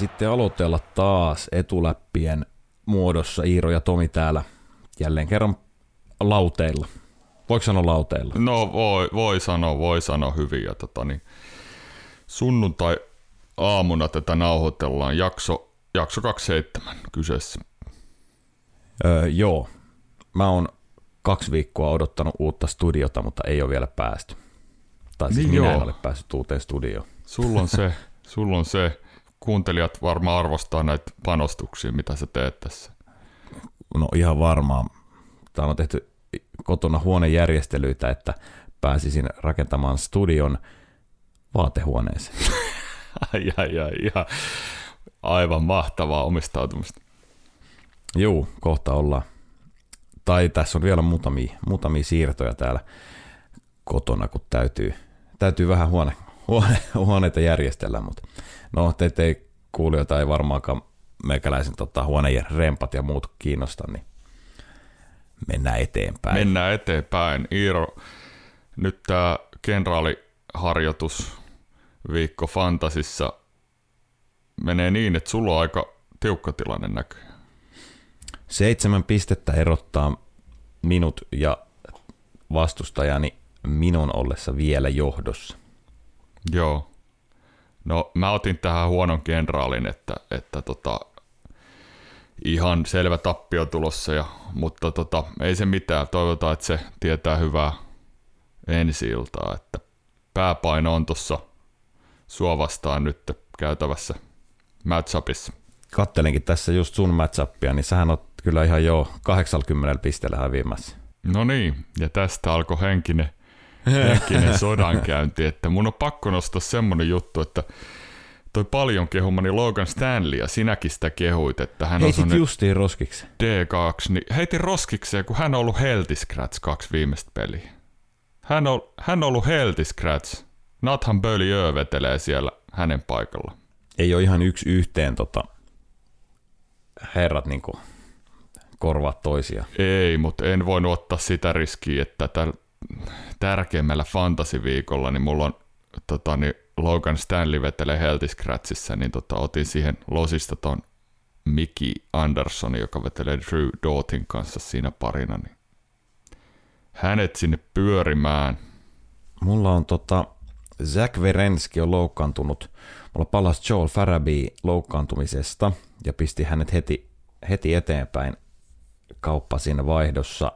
sitten aloitella taas etuläppien muodossa. Iiro ja Tomi täällä jälleen kerran lauteilla. Voiko sanoa lauteilla? No voi, voi sanoa, voi sanoa hyvin. Ja tota, niin, sunnuntai aamuna tätä nauhoitellaan. Jakso, jakso 27 kyseessä. Öö, joo. Mä oon kaksi viikkoa odottanut uutta studiota, mutta ei ole vielä päästy. Tai siis Niin minä joo. en ole päässyt uuteen studioon. Sulla on se, sulla on se. Kuuntelijat varmaan arvostaa näitä panostuksia, mitä sä teet tässä. No ihan varmaan. Täällä on tehty kotona huonejärjestelyitä, että pääsisin rakentamaan studion vaatehuoneeseen. Ai, ai, ai, ihan aivan mahtavaa omistautumista. Juu, kohta ollaan. Tai tässä on vielä muutamia, muutamia siirtoja täällä kotona, kun täytyy, täytyy vähän huone, huone, huoneita järjestellä, mutta no teitä ei kuulijoita ei varmaankaan meikäläisen tota, huoneen rempat ja muut kiinnosta, niin mennään eteenpäin. Mennään eteenpäin. Iiro, nyt tämä kenraaliharjoitus viikko Fantasissa menee niin, että sulla on aika tiukka tilanne näkyy. Seitsemän pistettä erottaa minut ja vastustajani minun ollessa vielä johdossa. Joo. No mä otin tähän huonon kenraalin, että, että tota, ihan selvä tappio tulossa, ja, mutta tota, ei se mitään. Toivotaan, että se tietää hyvää ensi iltaa, että pääpaino on tuossa sua vastaan nyt käytävässä matchupissa. Kattelinkin tässä just sun matchupia, niin sähän oot kyllä ihan jo 80 pisteellä häviämässä. No niin, ja tästä alkoi henkinen, henkinen sodankäynti, että mun on pakko nostaa semmonen juttu, että toi paljon kehumani Logan Stanley, ja sinäkin sitä kehuit, että hän on Heitit semmonen justiin roskiksi. D2, niin heitin roskikseen, kun hän on ollut Healthy Scratch kaksi viimeistä peliä. Hän on, hän on ollut Healthy Scratch. Nathan Beaulieu vetelee siellä hänen paikalla. Ei ole ihan yksi yhteen tota, herrat niinku korvaa toisia. Ei, mutta en voinut ottaa sitä riskiä, että tällä tärkeimmällä fantasiviikolla, niin mulla on tota, niin Logan Stanley vetelee Healthy Scratchissa, niin tota, otin siihen losista ton Mickey Anderson, joka vetelee Drew Doughtin kanssa siinä parina, niin hänet sinne pyörimään. Mulla on tota, Zach Verenski on loukkaantunut. Mulla palas Joel Faraby loukkaantumisesta ja pisti hänet heti, heti eteenpäin kauppasin vaihdossa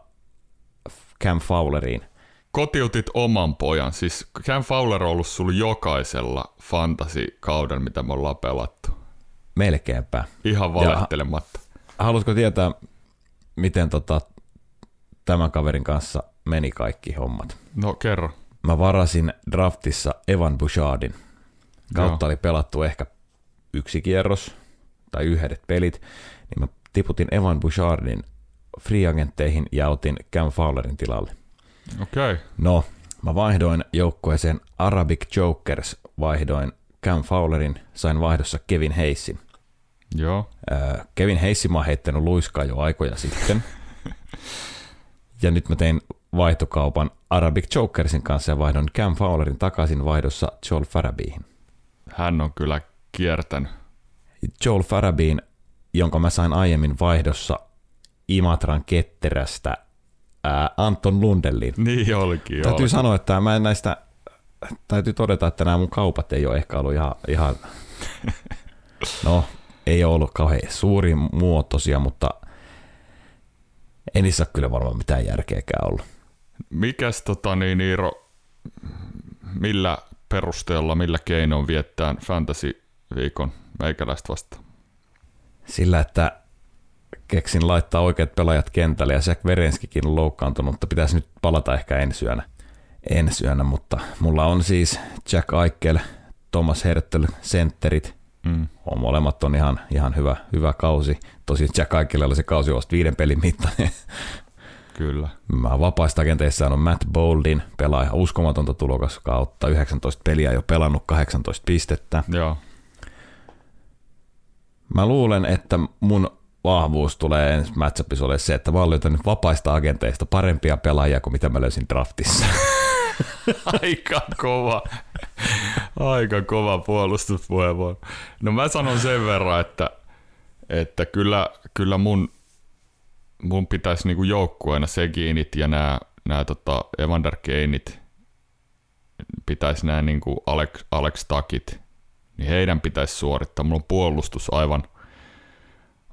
Cam Fowleriin. Kotiutit oman pojan, siis Cam Fowler on ollut sulla jokaisella fantasikauden, mitä me ollaan pelattu. Melkeinpä. Ihan valehtelematta. Haluatko tietää, miten tota, tämän kaverin kanssa meni kaikki hommat? No kerro. Mä varasin draftissa Evan Bouchardin. Kautta Joo. oli pelattu ehkä yksi kierros tai yhdet pelit, niin mä tiputin Evan Bouchardin free agentteihin ja otin Cam Fowlerin tilalle. Okei. Okay. No, mä vaihdoin joukkueeseen Arabic Jokers, vaihdoin Cam Fowlerin, sain vaihdossa Kevin Heissin. Joo. Ää, Kevin Heissi mä oon heittänyt luiskaa jo aikoja sitten. ja nyt mä tein vaihtokaupan Arabic Jokersin kanssa ja vaihdoin Cam Fowlerin takaisin vaihdossa Joel Farabyihin. Hän on kyllä kiertänyt. Joel Farabyin, jonka mä sain aiemmin vaihdossa Imatran ketterästä ää, Anton Lundellin. Niin olikin, Täytyy joo. sanoa, että mä en näistä, täytyy todeta, että nämä mun kaupat ei ole ehkä ollut ihan, ihan no ei ole ollut kauhean suuri muotoisia, mutta ei niissä ole kyllä varmaan mitään järkeäkään ollut. Mikäs tota niin Iiro, millä perusteella, millä keinoin viettää fantasy-viikon meikäläistä vastaan? Sillä, että keksin laittaa oikeat pelaajat kentälle ja Jack Verenskikin on loukkaantunut, mutta pitäisi nyt palata ehkä ensi yönä. Ensi yönä, mutta mulla on siis Jack Aikel, Thomas Hertel, sentterit, Mm. on molemmat on ihan, ihan hyvä, hyvä kausi. Tosin Jack Aikelle oli se kausi vasta viiden pelin mittainen. Kyllä. Mä vapaista agenteissa on Matt Boldin, pelaa ihan uskomatonta tulokas kautta, 19 peliä jo pelannut 18 pistettä. Joo. Mä luulen, että mun vahvuus tulee ensi matchupissa ole se, että mä oon löytänyt vapaista agenteista parempia pelaajia kuin mitä mä löysin draftissa. Aika kova. Aika kova puolustuspuheenvuoro. No mä sanon sen verran, että, että kyllä, kyllä mun, mun pitäisi niinku joukkueena Seginit ja nämä, nämä tota Evander Keinit, pitäisi nämä niinku Alex, Alex Takit, niin heidän pitäisi suorittaa. Mulla on puolustus aivan –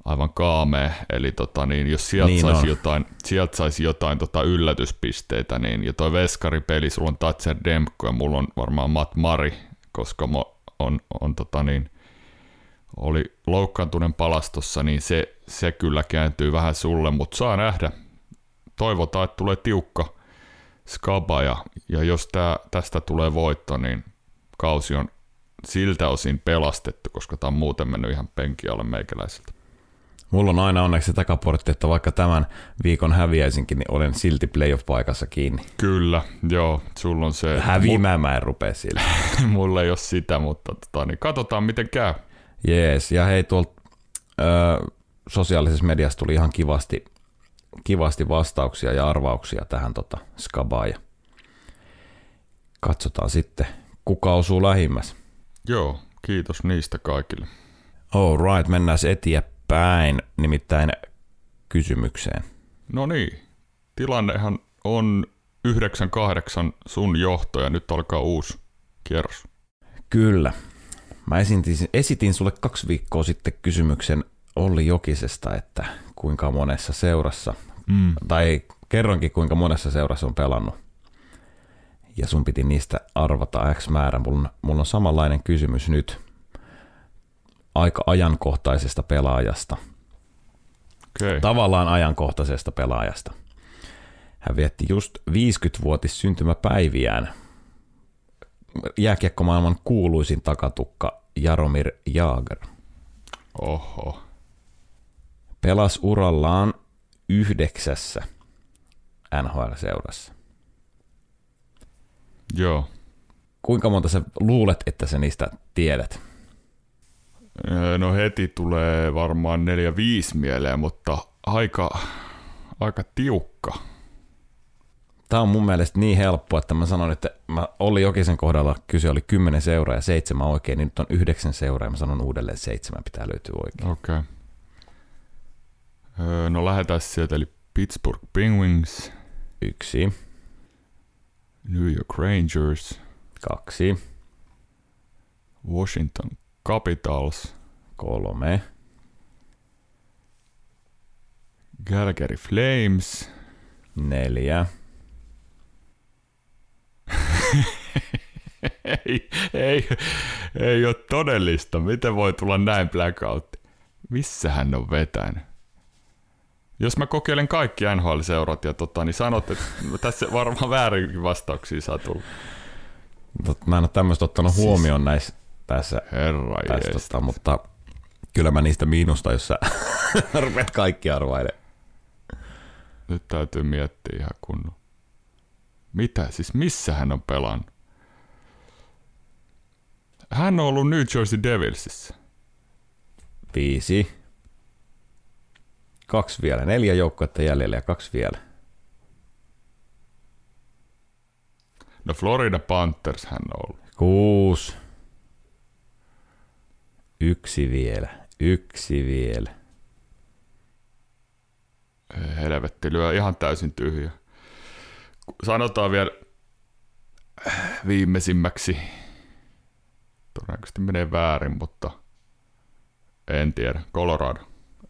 aivan kaamea, eli tota, niin, jos sieltä niin saisi jotain, sieltä saisi jotain tota yllätyspisteitä, niin, ja toi veskaripeli, sulla on Tatser Demko ja mulla on varmaan Matt Mari, koska mo, on, on tota niin, oli loukkaantuneen palastossa, niin se, se kyllä kääntyy vähän sulle, mutta saa nähdä. Toivotaan, että tulee tiukka skaba, ja, ja jos tää, tästä tulee voitto, niin kausi on siltä osin pelastettu, koska tämä on muuten mennyt ihan penkialle meikäläiseltä. Mulla on aina onneksi se takaportti, että vaikka tämän viikon häviäisinkin, niin olen silti playoff-paikassa kiinni. Kyllä, joo, sulla on se. Häviämään mä en rupea sillä. Mulla ei ole sitä, mutta tota, niin katsotaan miten käy. Jees, ja hei tuolta sosiaalisessa mediassa tuli ihan kivasti, kivasti vastauksia ja arvauksia tähän tota, skabaan. Ja katsotaan sitten, kuka osuu lähimmäs. Joo, kiitos niistä kaikille. All right, mennään eteenpäin päin, nimittäin kysymykseen. No niin, tilannehan on 9-8 sun johto ja nyt alkaa uusi kierros. Kyllä. Mä esitin, esitin sulle kaksi viikkoa sitten kysymyksen Olli Jokisesta, että kuinka monessa seurassa, mm. tai kerronkin kuinka monessa seurassa on pelannut. Ja sun piti niistä arvata X määrä. Mulla, mulla on samanlainen kysymys nyt aika ajankohtaisesta pelaajasta. Okay. Tavallaan ajankohtaisesta pelaajasta. Hän vietti just 50-vuotis syntymäpäiviään. Jääkiekkomaailman kuuluisin takatukka Jaromir Jaager. Oho. Pelas urallaan yhdeksässä NHL-seurassa. Joo. Kuinka monta sä luulet, että sä niistä tiedät? No heti tulee varmaan 4-5 mieleen, mutta aika, aika tiukka. Tämä on mun mielestä niin helppo, että mä sanon, että mä Olli Jokisen kohdalla kyse oli 10 seuraa ja seitsemän oikein, niin nyt on yhdeksän seuraa ja mä sanon uudelleen, että seitsemän pitää löytyä oikein. Okei. Okay. no lähdetään sieltä, eli Pittsburgh Penguins. Yksi. New York Rangers. Kaksi. Washington Capitals. Kolme. Calgary Flames. Neljä. ei, ei, ei ole todellista. Miten voi tulla näin blackout? Missä hän on vetänyt? Jos mä kokeilen kaikki NHL-seurat ja tota, niin sanot, että tässä varmaan väärin vastauksia saa tulla. Mä en ole tämmöistä ottanut siis, huomioon näissä tässä, Herra tässä tota, mutta kyllä mä niistä miinusta, jos sä rupeat kaikki arvailemaan. Nyt täytyy miettiä ihan kunnon. Mitä? Siis missä hän on pelannut? Hän on ollut New Jersey Devilsissä. Viisi. Kaksi vielä. Neljä joukkuetta jäljellä ja kaksi vielä. No Florida Panthers hän on ollut. Kuusi. Yksi vielä. Yksi vielä. Helvetti, lyö ihan täysin tyhjä. Sanotaan vielä viimeisimmäksi. Todennäköisesti menee väärin, mutta en tiedä. Colorado.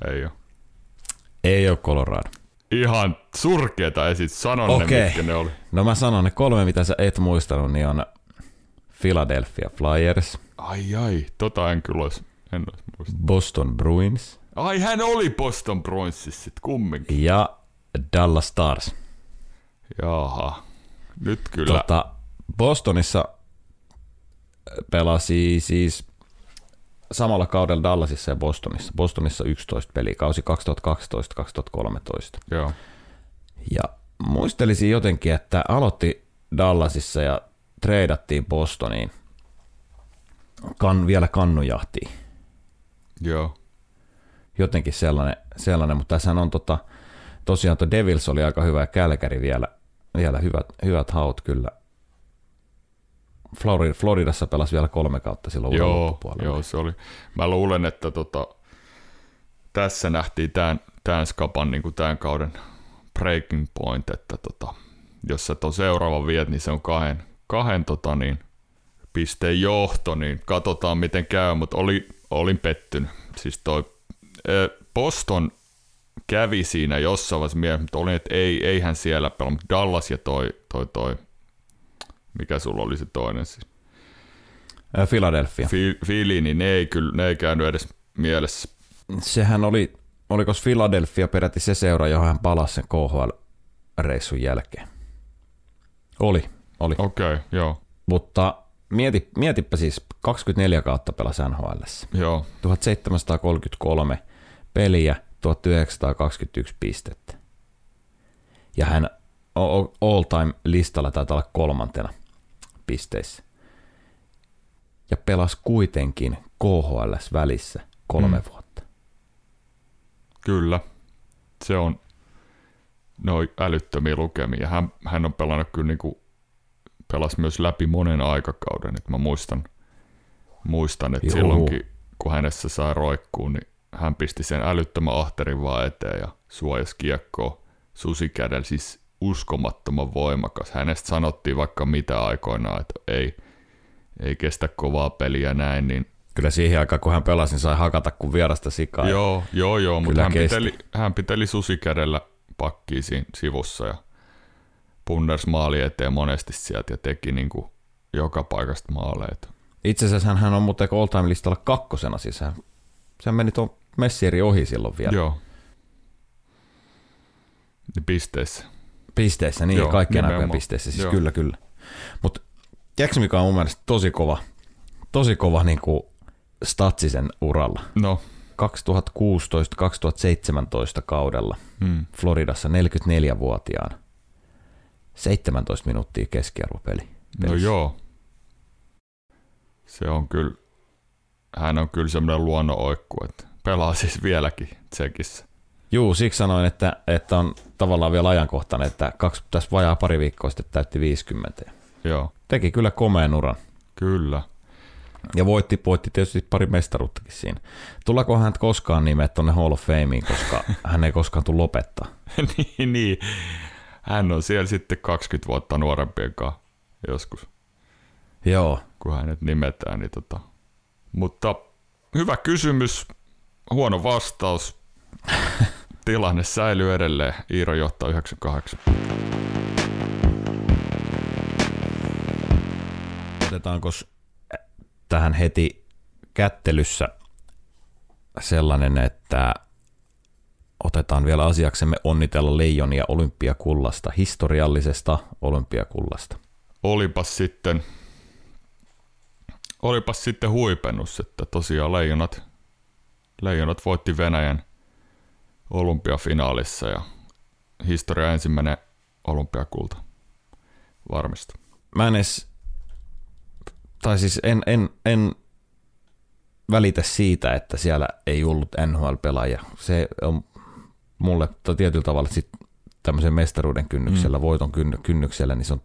Ei ole. Ei ole Colorado. Ihan surkeeta esit. Sanon okay. ne, mitkä ne oli. No mä sanon ne kolme, mitä sä et muistanut, niin on Philadelphia Flyers. Ai ai, tota en kyllä olisi, en olisi muistanut. Boston Bruins. Ai hän oli Boston Bruinsissa sit kumminkin. Ja Dallas Stars. Jaha, nyt kyllä. Tota, Bostonissa pelasi siis samalla kaudella Dallasissa ja Bostonissa. Bostonissa 11 peliä, kausi 2012-2013. Joo. Ja muistelisin jotenkin, että aloitti Dallasissa ja treidattiin Bostoniin kan, vielä kannujahtiin. Joo. Jotenkin sellainen, sellainen mutta tässä on tota, tosiaan tuo Devils oli aika hyvä ja Kälkäri vielä, vielä hyvät, hyvät haut kyllä Flori- Floridassa pelasi vielä kolme kautta silloin Joo, joo, se oli. Mä luulen, että tota, tässä nähtiin tämän, tämän skapan niin kuin tämän kauden breaking point, että tota, jos sä ton seuraavan viet, niin se on kahden, kahden tota, niin, pisteen johto, niin katsotaan miten käy, mutta oli, olin pettynyt. Siis toi Boston kävi siinä jossain vaiheessa mielessä, mutta olin, että ei, eihän siellä pelaa, mutta Dallas ja toi, toi, toi, mikä sulla oli se toinen siis? Philadelphia. Fi- Fili, niin ne ei, kyllä, ne ei käynyt edes mielessä. Sehän oli, oliko Philadelphia peräti se seura, johon hän palasi sen KHL-reissun jälkeen. Oli, oli. Okei, okay, joo, Mutta mieti, mietipä siis 24 kautta pelasi NHL. joo, 1733 peliä, 1921 pistettä. Ja hän o- o- all time listalla taitaa olla kolmantena pisteissä. Ja pelasi kuitenkin KHL välissä kolme Mm. mm. vuotta. kyllä. Se on noin älyttömiä lukemia. Hän, hän on pelannut kyllä niinku, pelasi myös läpi monen aikakauden. Et mä muistan, muistan että silloinkin, kun hänessä sai roikkuun, niin hän pisti sen älyttömän ahterin vaan eteen ja suojasi kiekkoa susikädellä, siis uskomattoman voimakas. Hänestä sanottiin vaikka mitä aikoinaan, että ei, ei kestä kovaa peliä näin, niin Kyllä siihen aikaan, kun hän pelasi, niin sai hakata kuin vierasta sikaa. Joo, joo, joo, mutta hän kesti. piteli, hän piteli susikädellä pakkiin siinä sivussa ja punners maali eteen monesti sieltä ja teki niin kuin joka paikasta maaleita. Itse asiassa hän on muuten all time listalla kakkosena, siis hän, sehän meni tuon Messieri ohi silloin vielä. Joo. Ja Pisteissä. Pisteissä, niin Joo, kaikkien aikojen pisteissä, siis Joo. kyllä, kyllä. Mutta tiedätkö mikä on mun mielestä tosi kova, tosi kova niin kuin statsisen uralla? No, 2016-2017 kaudella hmm. Floridassa 44-vuotiaana. 17 minuuttia keskiarvopeli. no pelissä. joo. Se on kyllä, hän on kyllä semmoinen luonnonoikku, että pelaa siis vieläkin Tsekissä. Juu, siksi sanoin, että, että on tavallaan vielä ajankohtainen, että kaksi, tässä vajaa pari viikkoa sitten täytti 50. Joo, Teki kyllä komeen uran. kyllä. Ja voitti, voitti tietysti pari mestaruuttakin siinä. Tullaanko hän koskaan nimet tuonne Hall of Fameen, koska hän ei koskaan tule lopettaa. niin, niin. Hän on siellä sitten 20 vuotta nuorempien kanssa joskus, Joo, kun hänet nimetään. Niin tota. Mutta hyvä kysymys, huono vastaus. Tilanne säilyy edelleen. Iiro johtaa 98. otetaanko tähän heti kättelyssä sellainen, että otetaan vielä asiaksemme onnitella leijonia olympiakullasta, historiallisesta olympiakullasta. Olipas sitten, olipas sitten huipennus, että tosiaan leijonat, leijonat voitti Venäjän olympiafinaalissa ja historia ensimmäinen olympiakulta varmista. Mä en edes, tai siis en, en, en välitä siitä, että siellä ei ollut NHL-pelaajia. Se on mulle to- tietyllä tavalla sit tämmöisen mestaruuden kynnyksellä, mm. voiton kynny- kynnyksellä, niin se on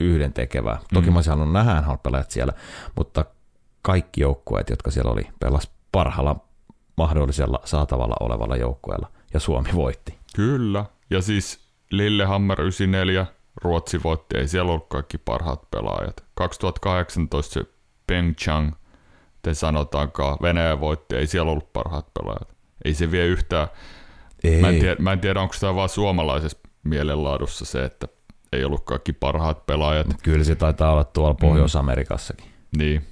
yhden tekevää. Toki Mm. mä olisin halunnut nähdä NHL-pelaajat siellä, mutta kaikki joukkueet, jotka siellä oli, pelas parhaalla mahdollisella saatavalla olevalla joukkueella, ja Suomi voitti. Kyllä, ja siis Lillehammer 94, Ruotsi voitti, ei siellä ollut kaikki parhaat pelaajat. 2018 se Pyeongchang, te sanotaankaan, Venäjä voitti, ei siellä ollut parhaat pelaajat. Ei se vie yhtään, Ei. mä en, tiedä, mä en tiedä onko tämä vaan suomalaisessa mielenlaadussa se, että ei ollut kaikki parhaat pelaajat. Kyllä se taitaa olla tuolla Mm. Pohjois-Amerikassakin. Niin,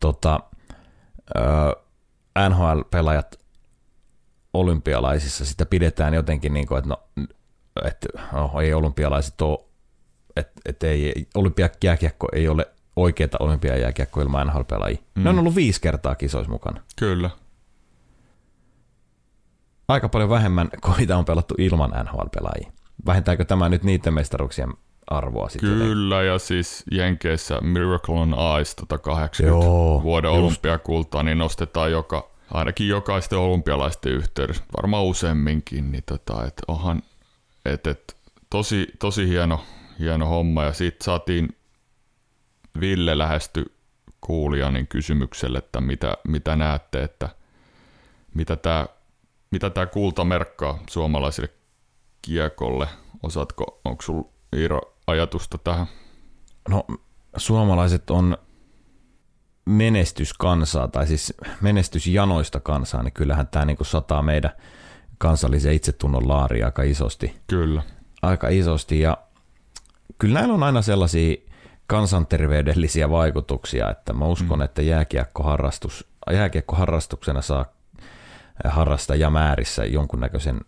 tota, ö, NHL-pelaajat olympialaisissa, sitä pidetään jotenkin niin kuin, että no, et, no ei olympialaiset ole, että et ei, olympiajääkiekko ei ole oikeita olympiajääkiekko ilman NHL-pelaajia. Mm. Ne on ollut viisi kertaa kisoissa mukana. kyllä. Aika paljon vähemmän mitä on pelattu ilman NHL-pelaajia. Vähentääkö tämä nyt niiden mestaruuksien arvoa sitten? Kyllä, ja siis Jenkeissä Miracle on Ice tota 80 Joo, vuoden just. olympiakultaa, niin nostetaan joka, ainakin jokaisten olympialaisten yhteydessä, varmaan useamminkin, niin tota, et onhan, et, et, tosi, tosi hieno, hieno homma, ja siitä saatiin Ville lähesty kuulijanin kysymykselle, että mitä, mitä näette, että mitä tämä mitä tää kulta merkkaa suomalaisille kiekolle. Osaatko, onko sulla Iiro ajatusta tähän? No suomalaiset on menestyskansaa, tai siis menestysjanoista kansaa, niin kyllähän tämä niinku sataa meidän kansallisen itsetunnon laari aika isosti. Kyllä. Aika isosti, ja kyllä näillä on aina sellaisia kansanterveydellisiä vaikutuksia, että mä uskon, mm. että jääkiekkoharrastus, jääkiekkoharrastuksena saa harrastaa ja määrissä jonkunnäköisen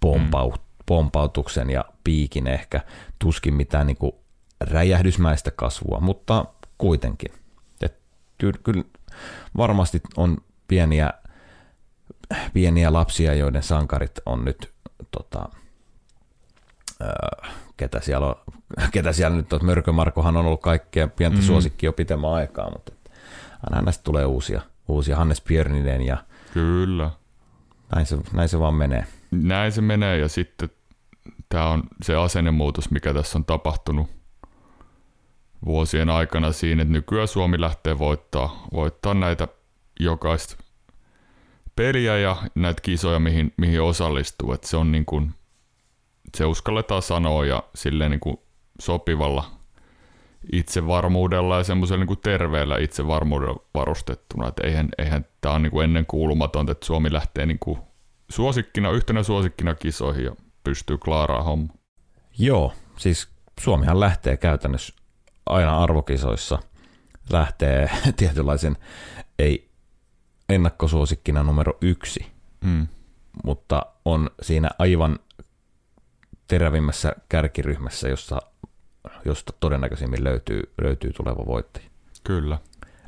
pompaut, mm. pompautuksen ja piikin ehkä, tuskin mitään niin kuin räjähdysmäistä kasvua, mutta kuitenkin. Kyllä, kyllä varmasti on pieniä, pieniä lapsia, joiden sankarit on nyt tota, ketä siellä, on, ketä siellä nyt on. Mörkömarkohan on ollut kaikkea pientä mm. suosikkia jo pitemmän aikaa, mutta aina näistä tulee uusia, uusia Hannes Pierninen ja Kyllä. Näin se, näin se vaan menee. Näin se menee ja sitten tämä on se asennemuutos, mikä tässä on tapahtunut vuosien aikana siinä, että nykyään Suomi lähtee voittaa, voittaa näitä jokaista peliä ja näitä kisoja, mihin, mihin osallistuu. Että se on niin kuin, se uskalletaan sanoa ja silleen niin kuin sopivalla itsevarmuudella ja semmoisella niin terveellä itsevarmuudella varustettuna. Että eihän, eihän tämä on niin kuin ennen kuulumatonta, että Suomi lähtee niin kuin suosikkina, yhtenä suosikkina kisoihin ja pystyy klaaraa homma. Joo, siis Suomihan lähtee käytännössä aina arvokisoissa, lähtee tietynlaisen, ei ennakkosuosikkina numero yksi, mm. mutta on siinä aivan terävimmässä kärkiryhmässä, jossa josta todennäköisimmin löytyy, löytyy tuleva voittaja. Kyllä.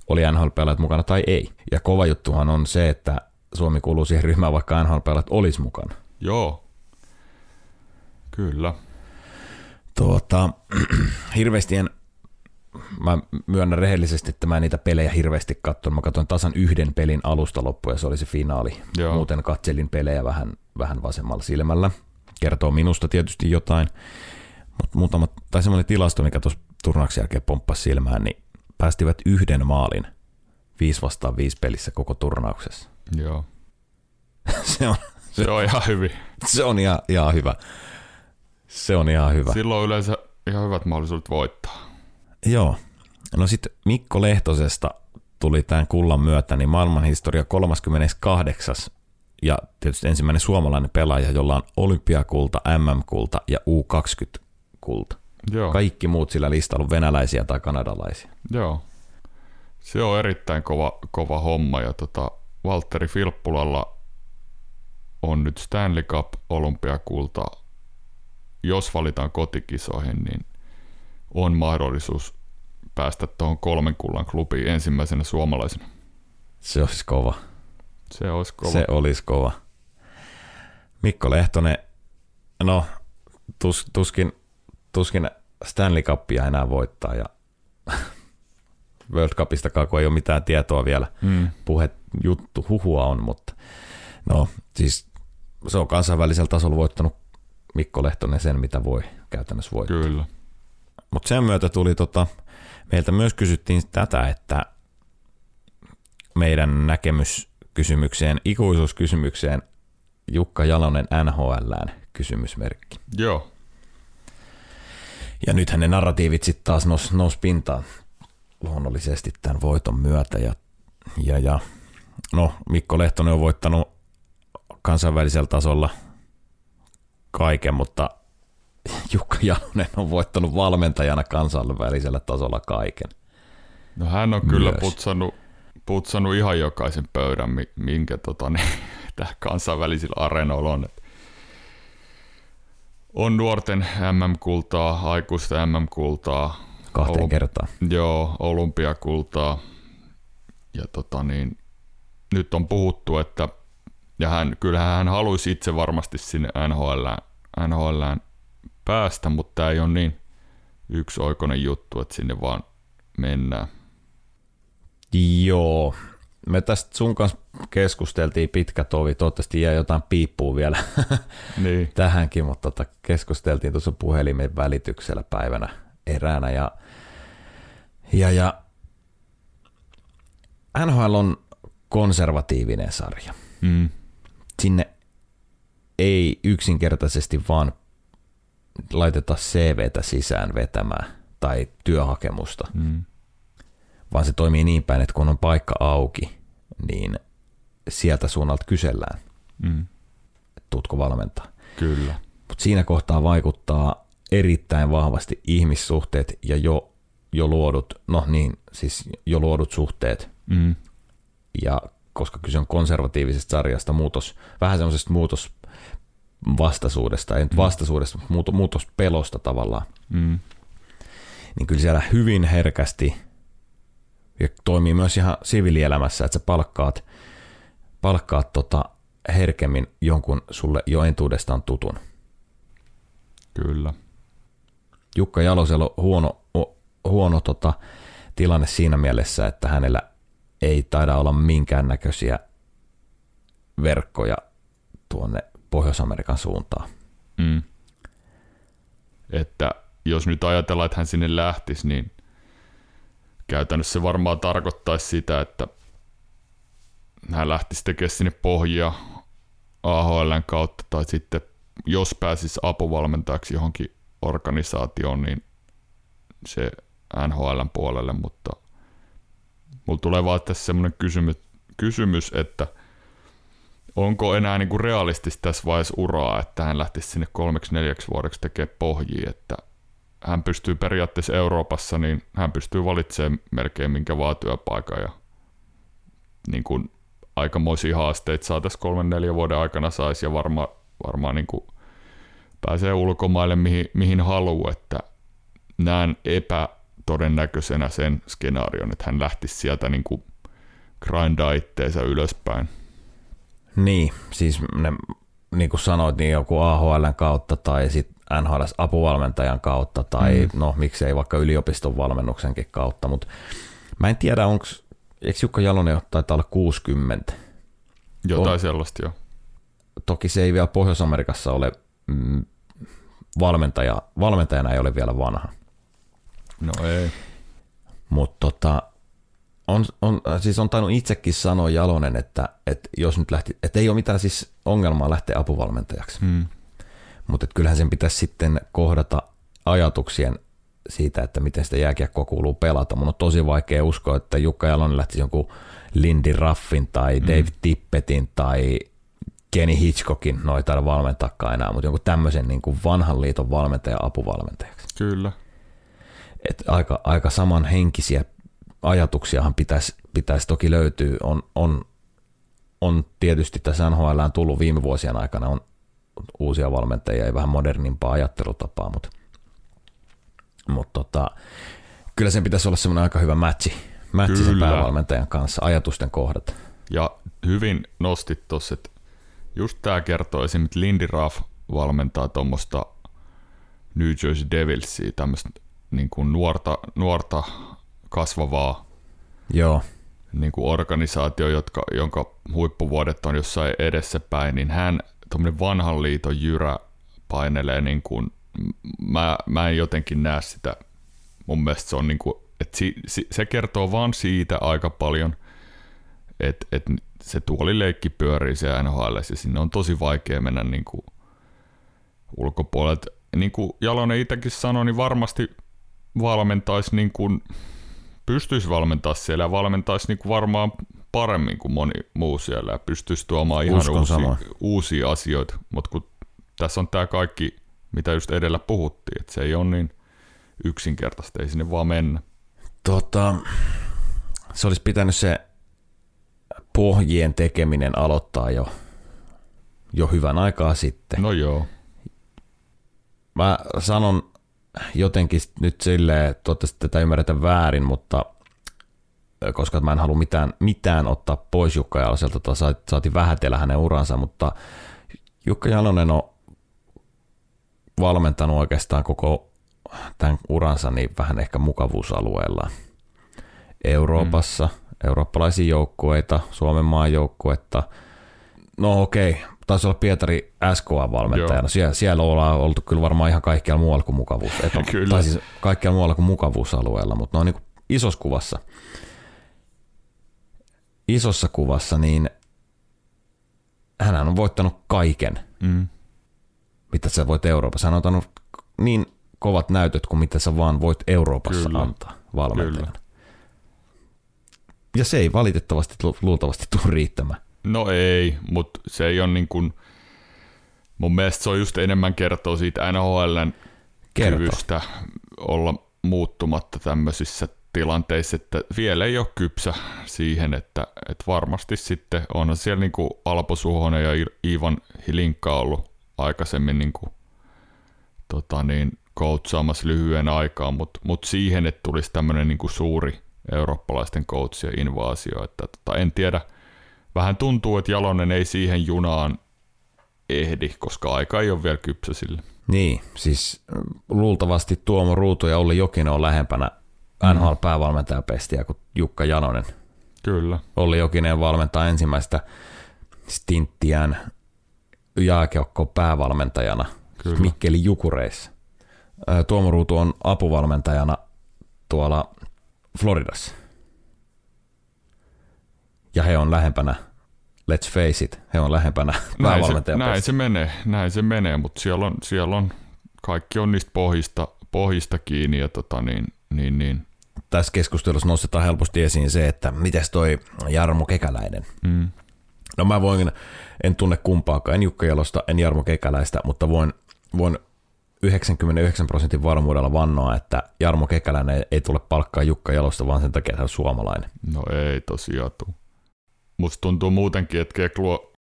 Oli nhl mukana tai ei. Ja kova juttuhan on se, että Suomi kuuluu siihen ryhmään, vaikka nhl olisi mukana. Joo. Kyllä. Tuota, hirveästi en, mä myönnän rehellisesti, että mä en niitä pelejä hirveästi katsonut. Mä katsoin tasan yhden pelin alusta loppuun ja se oli se finaali. Joo. Muuten katselin pelejä vähän, vähän vasemmalla silmällä. Kertoo minusta tietysti jotain. Mutta muutama, tai semmoinen tilasto, mikä tuossa turnauksen jälkeen pomppasi silmään, niin päästivät yhden maalin viisi vastaan viisi pelissä koko turnauksessa. Joo. se, on, se, se on ihan hyvin. Se on ihan, ihan hyvä. Se on ihan hyvä. Silloin yleensä ihan hyvät mahdollisuudet voittaa. Joo. No sitten Mikko Lehtosesta tuli tämän kullan myötä, niin maailmanhistoria 38 ja tietysti ensimmäinen suomalainen pelaaja, jolla on olympiakulta, MM-kulta ja U20 kulta. Joo. Kaikki muut sillä listalla on venäläisiä tai kanadalaisia. Joo. Se on erittäin kova, kova homma ja tota, Valtteri Filppulalla on nyt Stanley Cup olympiakulta. Jos valitaan kotikisoihin, niin on mahdollisuus päästä tuohon kolmen kullan klubiin ensimmäisenä suomalaisena. Se olisi kova. Se olisi kova. Se olisi kova. Mikko Lehtonen, no tus, tuskin tuskin Stanley Cupia enää voittaa ja World Cupistakaan, kun ei ole mitään tietoa vielä. Mm. Puhe, juttu, huhua on, mutta no siis se on kansainvälisellä tasolla voittanut Mikko Lehtonen sen, mitä voi käytännössä voittaa. Kyllä. Mutta sen myötä tuli tota, meiltä myös kysyttiin tätä, että meidän näkemys kysymykseen, ikuisuuskysymykseen Jukka Jalonen NHLään kysymysmerkki. Joo. Ja nythän ne narratiivit sitten taas nous, nous pintaan luonnollisesti tämän voiton myötä. Ja, ja, ja no, Mikko Lehtonen on voittanut kansainvälisellä tasolla kaiken, mutta Jukka Jalonen on voittanut valmentajana kansainvälisellä tasolla kaiken. No hän on kyllä putsannut, putsannut ihan jokaisen pöydän, minkä tota, niin, kansainvälisillä areenoilla on. On nuorten MM-kultaa, aikuisten MM-kultaa. Kahteen Olymp- kertaan. Joo, olympiakultaa. Ja tota niin, nyt on puhuttu, että ja hän, kyllähän hän haluaisi itse varmasti sinne NHL, NHL päästä, mutta tämä ei ole niin yksioikoinen juttu, että sinne vaan mennään. Joo, me tästä sun kanssa keskusteltiin pitkä tovi, toivottavasti jää jotain piippuu vielä niin. tähänkin, mutta tota, keskusteltiin tuossa puhelimen välityksellä päivänä eräänä ja, Ja, ja NHL on konservatiivinen sarja. Mm. Sinne ei yksinkertaisesti vaan laiteta CVtä sisään vetämään tai työhakemusta, Mm. vaan se toimii niin päin, että kun on paikka auki, niin sieltä suunnalta kysellään, Mm. että tuutko valmentaa. Kyllä. Mutta siinä kohtaa vaikuttaa erittäin vahvasti ihmissuhteet ja jo, jo luodut, no niin, siis jo luodut suhteet. Mm. Ja koska kyse on konservatiivisesta sarjasta, muutos, vähän semmoisesta muutos vastaisuudesta, ei nyt vastaisuudesta, mutta muuto, muutospelosta tavallaan, Mm. niin kyllä siellä hyvin herkästi ja toimii myös ihan siviilielämässä, että sä palkkaat, palkkaat tota herkemmin jonkun sulle jo entuudestaan tutun. Kyllä. Jukka Jalosella on huono, huono tota, tilanne siinä mielessä, että hänellä ei taida olla minkäännäköisiä verkkoja tuonne Pohjois-Amerikan suuntaan. Mm. Että jos nyt ajatellaan, että hän sinne lähtisi, niin käytännössä se varmaan tarkoittaisi sitä, että hän lähtisi tekemään sinne pohjia AHLn kautta tai sitten jos pääsisi apuvalmentajaksi johonkin organisaatioon, niin se NHLn puolelle, mutta mulla tulee vaan tässä semmoinen kysymys, kysymys, että onko enää niinku realistista tässä vaiheessa uraa, että hän lähtisi sinne kolmeksi neljäksi vuodeksi tekemään pohjia, että hän pystyy periaatteessa Euroopassa, niin hän pystyy valitsemaan melkein minkä vaan työpaikan ja niin kuin aikamoisia haasteita saataisiin kolmen neljän vuoden aikana saisi ja varma, varmaan niin kuin pääsee ulkomaille mihin, mihin haluaa, että näen epätodennäköisenä sen skenaarion, että hän lähtisi sieltä niin kuin grindaa itteensä ylöspäin. Niin, siis ne, niin kuin sanoit, niin joku AHLn kautta tai sitten NHLs apuvalmentajan kautta tai mm. no miksei vaikka yliopiston valmennuksenkin kautta, mutta mä en tiedä, onko, eikö Jukka Jalonen taitaa olla 60? Jotain On. sellaista jo. Toki se ei vielä Pohjois-Amerikassa ole mm, valmentaja, valmentajana ei ole vielä vanha, No ei. mutta tota, on, on, siis on tainnut itsekin sanoa Jalonen, että, että jos nyt lähti, että ei ole mitään siis ongelmaa lähteä apuvalmentajaksi. Mm. Mutta kyllähän sen pitäisi sitten kohdata ajatuksien siitä, että miten sitä jääkiekkoa kuuluu pelata. Mun on tosi vaikea uskoa, että Jukka Jalonen lähtisi jonkun Lindy Raffin tai Dave Tippetin tai Kenny Hitchcockin, no ei taida valmentaakaan enää, mutta jonkun tämmöisen niin kuin vanhan liiton valmentaja apuvalmentajaksi. Kyllä. Et aika, aika samanhenkisiä ajatuksiahan pitäisi, pitäisi toki löytyä. On, on, on tietysti tässä NHL tullut viime vuosien aikana on uusia valmentajia ja vähän modernimpaa ajattelutapaa, mutta, mutta tota, kyllä sen pitäisi olla semmoinen aika hyvä matchi, matchi sen päävalmentajan kanssa, ajatusten kohdat. Ja hyvin nostit tuossa, että just tämä kertoo esimerkiksi Lindy Ruff valmentaa tuommoista New Jersey Devilsia, tämmöistä niin kuin nuorta, nuorta kasvavaa Joo, niin kuin organisaatio, jotka, jonka huippuvuodet on jossain edessä päin, niin hän, tuommoinen vanhan liiton jyrä, painelee niin kuin, mä, mä en jotenkin näe sitä, mun mielestä se on niin kuin, että si, si, se kertoo vaan siitä aika paljon, että, että se tuolileikki pyörii se NHL ja sinne on tosi vaikea mennä niin kuin ulkopuolelta. Niin kuin Jalonen itsekin sanoi, niin varmasti valmentaisi niin kuin, pystyisi valmentaa siellä ja valmentaisi niin kuin varmaan paremmin kuin moni muu siellä ja pystyisi tuomaan ihan Uskon uusia, samoin. uusia asioita, mutta kun tässä on tämä kaikki, mitä just edellä puhuttiin, että se ei ole niin yksinkertaista, ei sinne vaan mennä. tota, se olisi pitänyt se pohjien tekeminen aloittaa jo, jo hyvän aikaa sitten. No joo, Mä sanon jotenkin nyt silleen, toivottavasti tätä ymmärretä väärin, mutta koska mä en halua mitään, mitään ottaa pois Jukka Jaloselta, tai sa- saati vähätellä hänen uransa, mutta Jukka Jalonen on valmentanut oikeastaan koko tämän uransa niin vähän ehkä mukavuusalueella. Euroopassa, mm. eurooppalaisia joukkueita, Suomen maajoukkuetta. No okei, taisi olla Pietari SKA-valmentajana. Joo. Siellä, siellä ollaan oltu kyllä varmaan ihan kaikkialla muualla kuin mukavuus. Et on, Kyllä. Tai siis kaikkialla muualla kuin mukavuusalueella, mutta ne on niin isossa kuvassa, isossa kuvassa, niin hän on voittanut kaiken, Mm. mitä sä voit Euroopassa. Hän on ottanut niin kovat näytöt kuin mitä sä vaan voit Euroopassa Kyllä. antaa valmentajana. Kyllä. Ja se ei valitettavasti lu- luultavasti tule riittämään. No ei, mutta se ei ole niin kuin, mun mielestä se on just enemmän kertoo siitä NHLn Kertoo. kyvystä olla muuttumatta tämmöisissä tilanteissa, että vielä ei ole kypsä siihen, että, että varmasti sitten onhan siellä niin kuin Alpo Suhonen ja I- Ivan Hilinkka ollut aikaisemmin niin kuin, tota niin, coachaamassa lyhyen aikaa, mutta mut siihen, että tulisi tämmöinen niin suuri eurooppalaisten coachien invaasio, että tota, en tiedä, vähän tuntuu, että Jalonen ei siihen junaan ehdi, koska aika ei ole vielä kypsä sille. Niin, siis luultavasti Tuomo Ruutu ja Olli Jokinen on lähempänä NHL-päävalmentajapestiä kuin Jukka Janonen. Kyllä. Olli Jokinen valmentaa ensimmäistä stinttiään jääkiekko päävalmentajana Kyllä. Mikkeli Jukureissa. Tuomo Ruutu on apuvalmentajana tuolla Floridassa. Ja he on lähempänä, let's face it, he on lähempänä Näin se, näin se menee, näin se menee, mutta siellä on, siellä on, kaikki on niistä pohjista, pohjista kiinni ja tota niin, niin, niin. Tässä keskustelussa nostetaan helposti esiin se, että mites toi Jarmo Kekäläinen. Mm. No mä voin, en tunne kumpaakaan, en Jukka Jalosta, en Jarmo Kekäläistä, mutta voin, voin 99 prosentin varmuudella vannoa, että Jarmo Kekäläinen ei tule palkkaa Jukka Jalosta, vaan sen takia, että hän on suomalainen. No ei tosiaan tuu. Musta tuntuu muutenkin, että Kek luo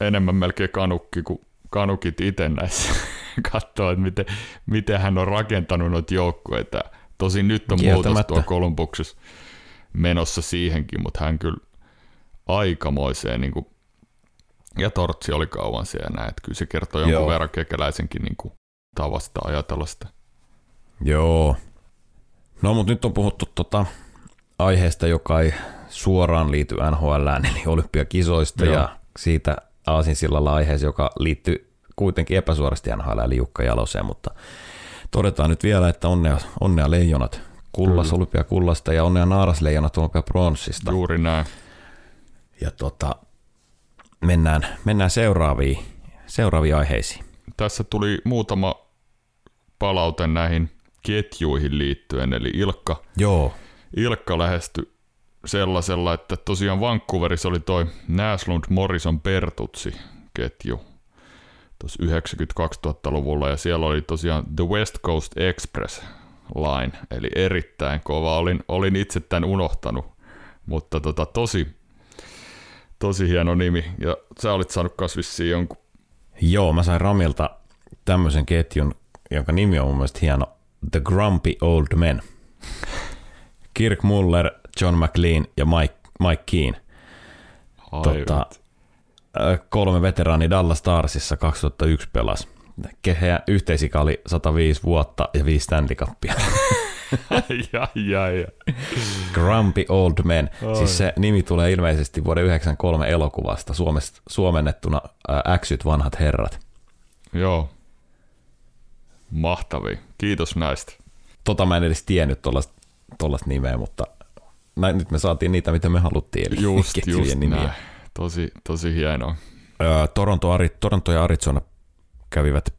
enemmän melkein kanukki kuin kanukit itse näissä. Katsoo, että miten, miten hän on rakentanut noita joukkueita. Tosin nyt on muutos tuo Kolumbuksessa menossa siihenkin, mutta hän kyllä aikamoiseen niin kuin, ja Tortsi oli kauan siellä näin, että kyllä se kertoo jonkun Joo. verran kekäläisenkin niin kuin, tavasta ajatella sitä. Joo. No mutta nyt on puhuttu tota aiheesta, joka ei suoraan liity NHL, eli olympiakisoista Joo. ja siitä aasinsillalla aiheeseen, joka liittyy kuitenkin epäsuorasti NHL, eli Jukka Jaloseen, mutta todetaan nyt vielä, että onnea, onnea leijonat kullas, Kyllä. olympiakullasta ja onnea naarasleijonat olympiapronssista. Juuri näin. Ja tota, mennään, mennään seuraaviin, seuraaviin aiheisiin. Tässä tuli muutama palaute näihin ketjuihin liittyen, eli Ilkka, Joo, Ilkka lähestyi sellaisella, että tosiaan Vancouverissa oli toi Näslund Morrison Pertutsi ketju tuossa 90-2000-luvulla ja siellä oli tosiaan The West Coast Express line, eli erittäin kova. Olin, olin itse tämän unohtanut, mutta tota, tosi, tosi hieno nimi ja sä olit saanut kas vissiin jonkun Joo, mä sain Ramilta tämmöisen ketjun, jonka nimi on mun mielestä hieno, The Grumpy Old Men. Kirk Muller, John McLean ja Mike, Mike Keane. Tota, kolme veteraani Dallas Starsissa 2001 pelas. Heidän yhteisika oli 105 vuotta ja viisi Stanley Cupia. ai, ai, ai. Grumpy Old Men. Ai. Siis se nimi tulee ilmeisesti vuoden 93 elokuvasta suomest, suomennettuna ä, Äksyt vanhat herrat. Joo. Mahtavia. Kiitos näistä. Tota mä en edes tiennyt tollasta nimeä, mutta mä, nyt me saatiin niitä, mitä me haluttiin. Eli Just, just nimiä. näin. Tosi, tosi hienoa. Öö, Toronto, Ari, Toronto ja Arizona kävivät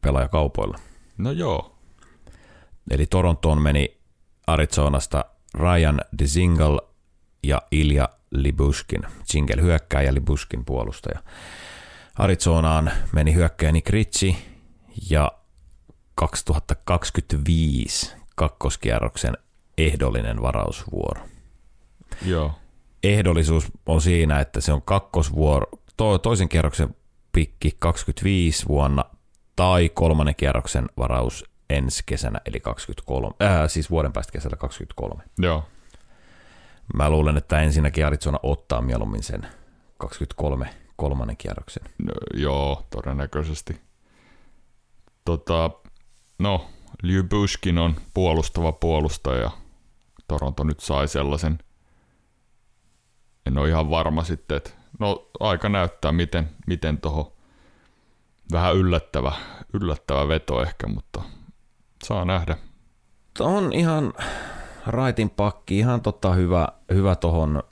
pelaajakaupoilla. No joo. Eli Torontoon meni Arizonasta Ryan DeZingle ja Ilja Libushkin. Jingle hyökkääjä ja Libushkin puolustaja. Arizonaan meni hyökkääjä Nick Ritchie ja 2025 kakkoskierroksen ehdollinen varausvuoro. Joo. Ehdollisuus on siinä, että se on kakkosvuoro, to, toisen kierroksen pikki 25 vuonna tai kolmannen kierroksen varaus ensi kesänä, eli 23, äh, siis vuoden päästä kesällä 23. Joo. Mä luulen, että ensinnäkin Arizona ottaa mieluummin sen 23 kolmannen kierroksen. No, joo, todennäköisesti. Tota, no, Liu on puolustava puolustaja. Toronto nyt sai sellaisen. En ole ihan varma sitten, että no aika näyttää, miten, miten toho vähän yllättävä, yllättävä veto ehkä, mutta saa nähdä. On ihan, raitin pakki, ihan tota hyvä, hyvä tohon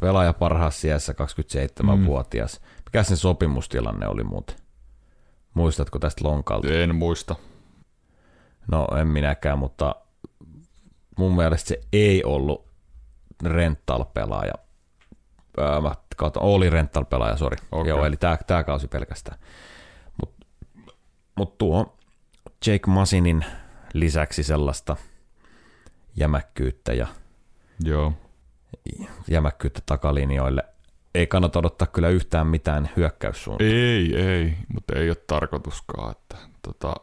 pelaaja parhaassa sijassa 27-vuotias. Mm. Mikä sen sopimustilanne oli muuten? Muistatko tästä lonkalta? En muista. No en minäkään, mutta mun mielestä se ei ollut rental-pelaaja. Öö, mä katson, oli rental-pelaaja, sori. Okay. Joo, eli tää, tää kausi pelkästään. Mutta mut tuo Jake Masinin lisäksi sellaista jämäkkyyttä ja Joo. jämäkkyyttä takalinjoille. Ei kannata odottaa kyllä yhtään mitään hyökkäyssuuntaan. Ei, ei, mutta ei ole tarkoituskaan. Että, tota,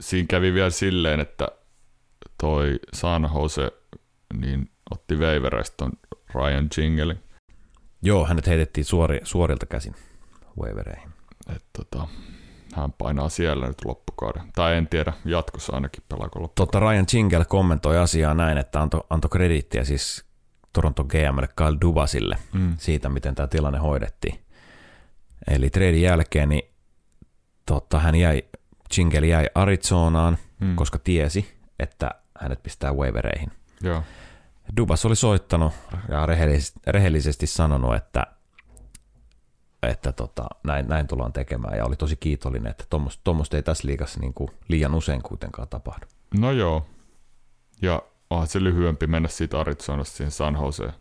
siinä kävi vielä silleen, että toi San Jose niin otti waivereista ton Ryan Jingelin. Joo, hänet heitettiin suori, suorilta käsin waivereihin. Et, tota, hän painaa siellä nyt loppukauden. Tai en tiedä, jatkossa ainakin pelaako loppukauden. Totta Ryan Jingle kommentoi asiaa näin, että antoi anto krediittiä siis Toronto GMlle Kyle Dubasille mm. siitä, miten tämä tilanne hoidettiin. Eli treidin jälkeen niin, totta, hän jäi, Jingle jäi Arizonaan, mm. koska tiesi, että hänet pistää waivereihin. Joo. Dubas oli soittanut ja rehellisesti, rehellisesti sanonut, että, että tota, näin, näin tullaan tekemään ja oli tosi kiitollinen, että tuommoista ei tässä liigassa niin kuin liian usein kuitenkaan tapahdu. No joo, ja onhan se lyhyempi mennä siitä Arizonasta siihen San Joseen.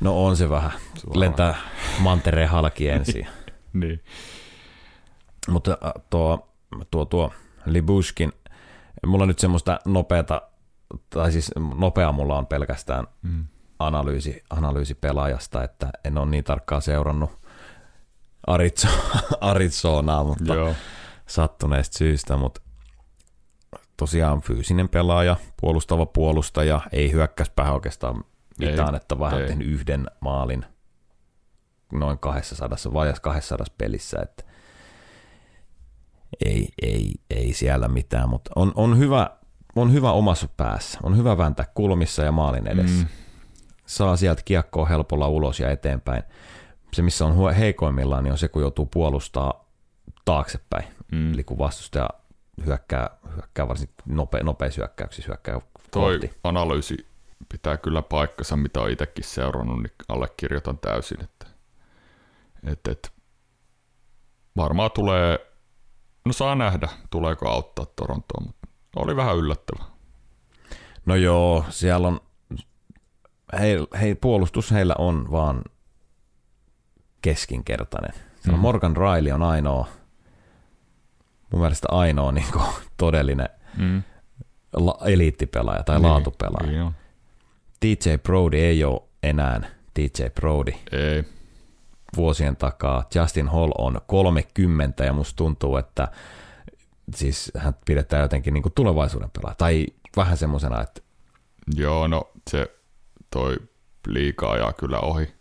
No on se vähän. Suoraan. Lentää mantereen halki ensin. niin. Mutta äh, tuo, tuo, tuo Libushkin, mulla on nyt semmoista nopeata, tai siis nopea mulla on pelkästään mm. analyysi, analyysi pelaajasta, että en ole niin tarkkaan seurannut Arizonaa, mutta Joo. sattuneesta syystä, mutta tosiaan fyysinen pelaaja, puolustava puolustaja, ei hyökkäyspäähän oikeastaan mitään, ei, että vähän tehnyt yhden maalin noin 200, vajas 200 pelissä, että ei, ei, ei siellä mitään, mutta on, on, hyvä, on hyvä omassa päässä, on hyvä vääntää kulmissa ja maalin edessä. Mm. Saa sieltä kiekkoa helpolla ulos ja eteenpäin. Se, missä on heikoimmillaan, niin on se, kun joutuu puolustaa taaksepäin. Mm. Eli kun vastustaja hyökkää, hyökkää varsin nope, nopeissa hyökkäyksissä hyökkää Toi kohti. analyysi pitää kyllä paikkansa, mitä olen itsekin seurannut, niin allekirjoitan täysin, että, että, että varmaan tulee, no saa nähdä, tuleeko auttaa Torontoa, mutta oli vähän yllättävä. No joo, siellä on, hei, hei puolustus heillä on vaan keskinkertainen. Siellä mm. Morgan Riley on ainoa mun mielestä ainoa niin kuin, todellinen mm. la- eliittipelaaja tai niin, laatupelaaja. Niin DJ Brody ei ole enää DJ Brody. Ei. Vuosien takaa. Justin Hall on 30 ja musta tuntuu, että siis hän pidetään jotenkin niin kuin tulevaisuuden pelaaja. Tai vähän semmoisena, että... Joo, no se toi liikaa ja kyllä ohi.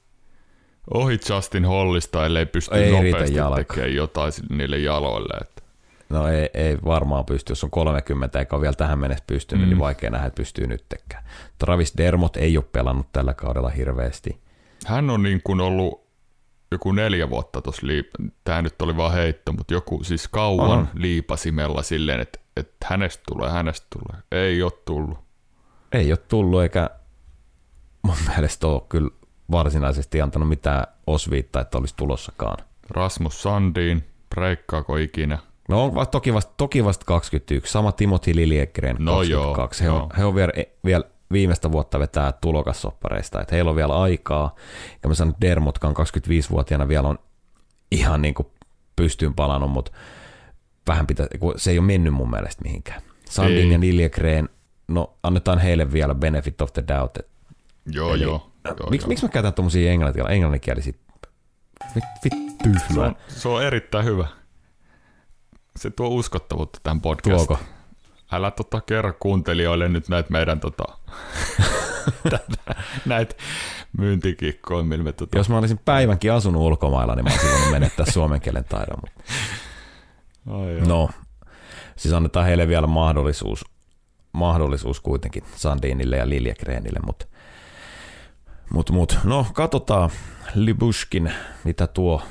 Ohi Justin Hallista, ellei pysty ei nopeasti tekemään jotain niille jaloille. Että. No ei, ei varmaan pysty, jos on 30 eikä ole vielä tähän mennessä pystynyt, niin mm. niin vaikea nähdä, että pystyy nyttekään. Travis Dermot ei ole pelannut tällä kaudella hirveästi. Hän on niin kuin ollut joku neljä vuotta tuossa, liip- tämä nyt oli vaan heitto, mutta joku siis kauan Aha. liipasimella silleen, että, että hänestä tulee, hänestä tulee. Ei ole tullut. Ei ole tullut, eikä mun mielestä ole kyllä varsinaisesti antanut mitään osviittaa, että olisi tulossakaan. Rasmus Sandin, breikkaako ikinä? No on toki vasta, toki vasta 21, sama Timothy Liljegren no 22. Joo, he, on, he on vielä, vielä viimeistä vuotta vetää tulokassoppareista, että heillä on vielä aikaa. Ja mä sanon, että Dermotka on 25-vuotiaana vielä on ihan niin kuin pystyyn palannut, mutta vähän pitää, se ei ole mennyt mun mielestä mihinkään. Sandin ei. ja Liljegren, no annetaan heille vielä benefit of the doubt. Et, joo, eli, joo. joo miksi, miksi mä käytän tuommoisia englanninkielisiä? Vit, vit, se, on, se on erittäin hyvä se tuo uskottavuutta tämän podcastiin. Tuoko? Älä tota kerro kuuntelijoille nyt näitä meidän tota, näitä myyntikikkoja, millä me tota... Jos mä olisin päivänkin asunut ulkomailla, niin mä olisin voinut menettää suomen kielen taidon. Mutta... Ai no, siis annetaan heille vielä mahdollisuus, mahdollisuus kuitenkin Sandinille ja Liljekreenille, mutta mut, mut. no katsotaan Libushkin, mitä tuo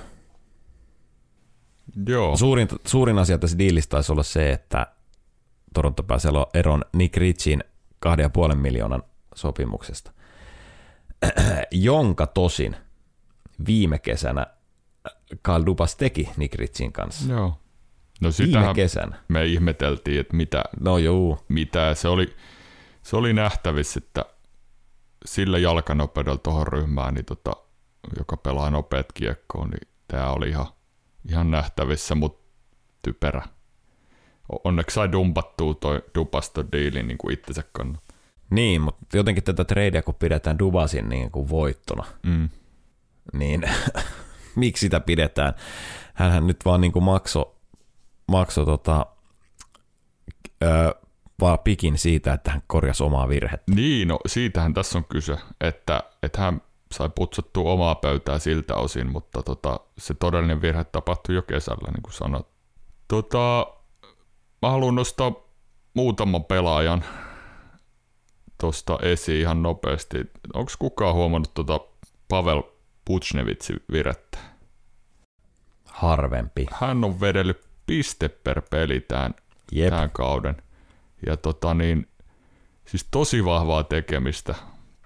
Joo. Suurin, suurin asia tässä diilissä taisi olla se, että Toronto pääsi eroon Nick Richin 2,5 miljoonan sopimuksesta, jonka tosin viime kesänä Carl Dubas teki Nick Ritchin kanssa. Joo. No viime kesänä. me ihmeteltiin, että mitä, no juu. mitä se oli, se oli nähtävissä, että sillä jalkanopeudella tuohon ryhmään, niin tota, joka pelaa nopeat kiekkoon, niin tämä oli ihan, ihan nähtävissä, mutta typerä. Onneksi sai dumpattua toi Dubasto diili niin kuin itsensä kannalta. Niin, mutta jotenkin tätä tradea, kun pidetään Dubasin niin kuin voittona, mm. niin miksi sitä pidetään? Hänhän nyt vaan niin kuin makso, makso tota, vaan pikin siitä, että hän korjasi omaa virhettä. Niin, no siitähän tässä on kyse, että, että hän sai putsattua omaa pöytää siltä osin, mutta tota, se todellinen virhe tapahtui jo kesällä, niin kuin sanot. Tota, mä haluan nostaa muutaman pelaajan tuosta esiin ihan nopeasti. Onko kukaan huomannut tuota Pavel Puchnevitsin virettä? Harvempi. Hän on vedellyt piste per peli tämän, tämän kauden. Ja tota niin, siis tosi vahvaa tekemistä.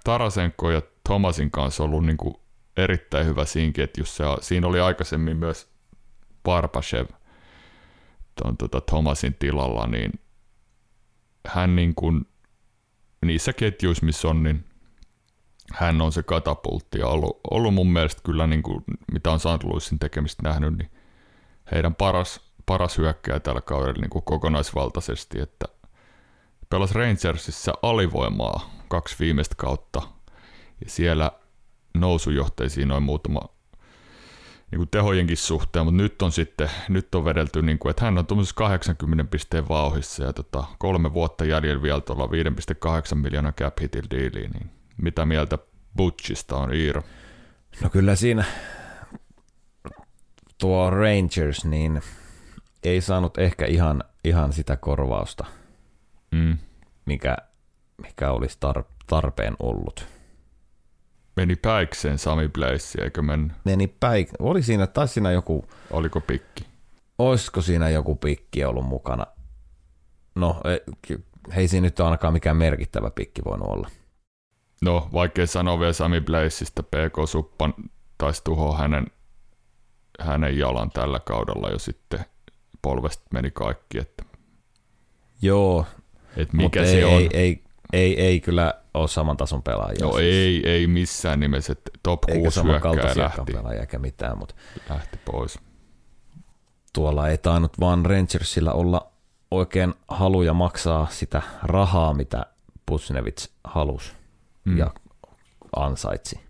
Tarasenko ja Thomasin kanssa ollut niin kuin erittäin hyvä siinä ketjussa. Siinä oli aikaisemmin myös Barbashev tuon tota Thomasin tilalla, niin hän niin kuin, niissä ketjuissa, missä on, niin hän on se katapultti ja ollut, ollut mun mielestä kyllä, niin kuin, mitä on St. Louisin tekemistä nähnyt, niin heidän paras, paras hyökkäjä tällä kaudella niin kuin kokonaisvaltaisesti, että pelasi Rangersissa alivoimaa kaksi viimeistä kautta ja siellä nousujohteisiin noin muutama niin kuin tehojenkin suhteen, mutta nyt on sitten nyt on vedelty, niin kuin, että hän on tuollaisessa 80 pisteen vauhissa ja tota, kolme vuotta jäljellä vielä tuolla 5,8 miljoonaa cap hitil diiliin, niin mitä mieltä Butchista on Iiro? No kyllä siinä tuo Rangers niin ei saanut ehkä ihan, ihan sitä korvausta, mm. mikä, mikä olisi tar- tarpeen ollut. Meni päikseen Sami Blaze, eikö mennyt? Meni päik... Oli siinä, taisi siinä joku... Oliko pikki? Olisiko siinä joku pikki ollut mukana? No, ei siinä nyt ainakaan mikään merkittävä pikki voinut olla. No, vaikkei sanoa vielä Sami Blazeista, PK Suppan taisi tuhoa hänen, hänen jalan tällä kaudella jo sitten. Polvesta meni kaikki, että... Joo, et mikä se ei, on. Ei, ei, ei, ei kyllä ole saman tason pelaajia. No siis. ei, ei missään nimessä, top 6 hyökkääjä lähti. pelaajia eikä mitään, mutta lähti pois. Tuolla ei tainnut vaan Rangersilla olla oikein haluja maksaa sitä rahaa, mitä Pusnevits halusi mm. ja ansaitsi.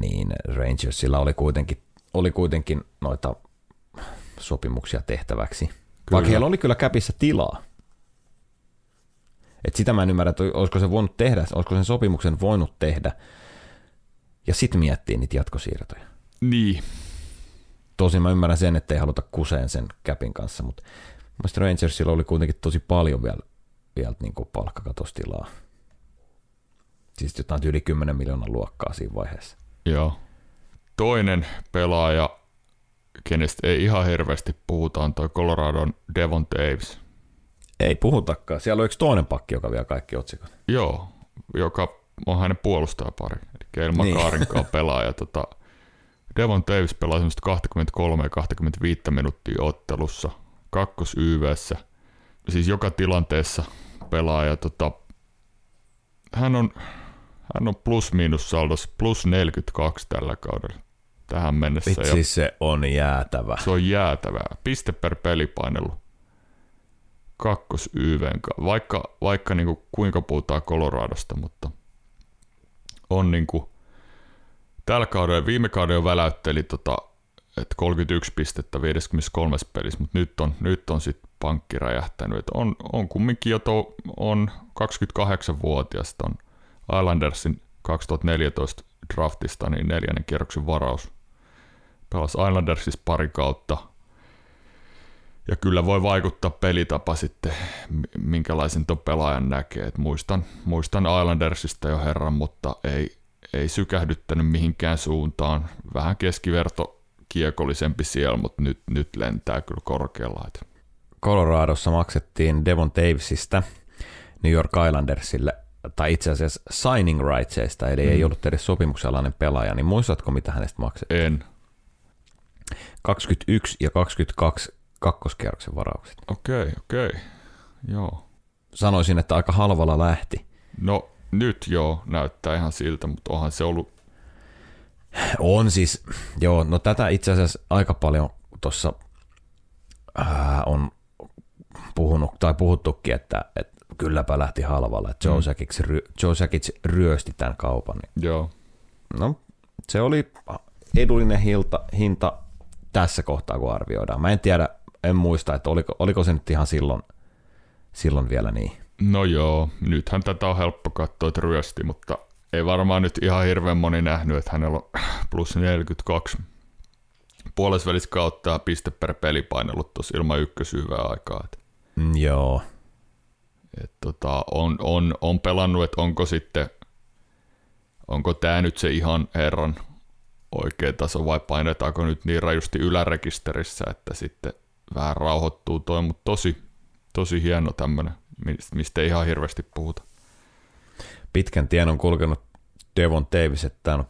Niin Rangersilla oli kuitenkin, oli kuitenkin noita sopimuksia tehtäväksi. Kyllä. Vaikka heillä oli kyllä käpissä tilaa. Et sitä mä en ymmärrä, että olisiko se voinut tehdä, olisiko sen sopimuksen voinut tehdä, ja sitten miettiä niitä jatkosiirtoja. Niin. Tosin mä ymmärrän sen, että ei haluta kuseen sen käpin kanssa, mutta mielestäni Rangersilla oli kuitenkin tosi paljon vielä, vielä niin palkkakatostilaa. Siis jotain yli 10 miljoonan luokkaa siinä vaiheessa. Joo. Toinen pelaaja, kenestä ei ihan hirveästi puhuta, on toi Coloradon Devon Taves. Ei puhutakaan. Siellä on yksi toinen pakki, joka vie kaikki otsikot. Joo, joka on hänen puolustajapari. Eli Kelma niin. Kaarinkaan pelaaja. Tota, Devon Davis pelaa semmoista 23 ja 25 minuuttia ottelussa, kakkos YVssä. Siis joka tilanteessa pelaaja. Tota, hän on, hän on plus-miinus saldos plus 42 tällä kaudella tähän mennessä. Vitsi, se on jäätävä. Se on jäätävää. Piste per pelipainelu kakkos YVn vaikka, vaikka niin kuin kuinka puhutaan Coloradosta, mutta on niin kuin, tällä kaudella, viime kaudella väläytteli tota, että 31 pistettä 53 pelissä, mutta nyt on, nyt on sitten pankki räjähtänyt. Et on, on kumminkin jo to, on 28-vuotias on Islandersin 2014 draftista niin neljännen kierroksen varaus. Pelasi Islandersissa pari kautta, ja kyllä voi vaikuttaa pelitapa sitten, minkälaisen tuon pelaajan näkee. Et muistan, muistan Islandersista jo herran, mutta ei, ei sykähdyttänyt mihinkään suuntaan. Vähän keskiverto kiekollisempi siellä, mutta nyt, nyt lentää kyllä korkealla. Coloradossa maksettiin Devon Davisista New York Islandersille, tai itse asiassa signing rightsista, eli mm. ei ollut edes sopimuksellinen pelaaja, niin muistatko, mitä hänestä maksettiin? En. 21 ja 22 kakkoskierroksen varaukset. Okei, okay, okei. Okay. Joo. Sanoisin, että aika halvalla lähti. No nyt joo, näyttää ihan siltä, mutta onhan se ollut... On siis, joo, no tätä itse asiassa aika paljon tuossa on puhunut, tai puhuttukin, että, että kylläpä lähti halvalla, että Joe, mm. Sakic, Joe Sakic ryösti tämän kaupan. Joo. No, se oli edullinen hinta, hinta tässä kohtaa, kun arvioidaan. Mä en tiedä, en muista, että oliko, oliko se nyt ihan silloin, silloin vielä niin. No joo, nythän tätä on helppo katsoa, että ryösti, mutta ei varmaan nyt ihan hirveän moni nähnyt, että hänellä on plus 42 puolesvälis kautta piste per peli painellut tuossa ilman ykkösyvää aikaa. Et, mm, joo. Et tota, on, on, on pelannut, että onko sitten, onko tämä nyt se ihan herran oikea taso vai painetaanko nyt niin rajusti ylärekisterissä, että sitten vähän rauhoittuu toi, mutta tosi, tosi hieno tämmöinen, mistä ei ihan hirveästi puhuta. Pitkän tien on kulkenut Devon Davis, että on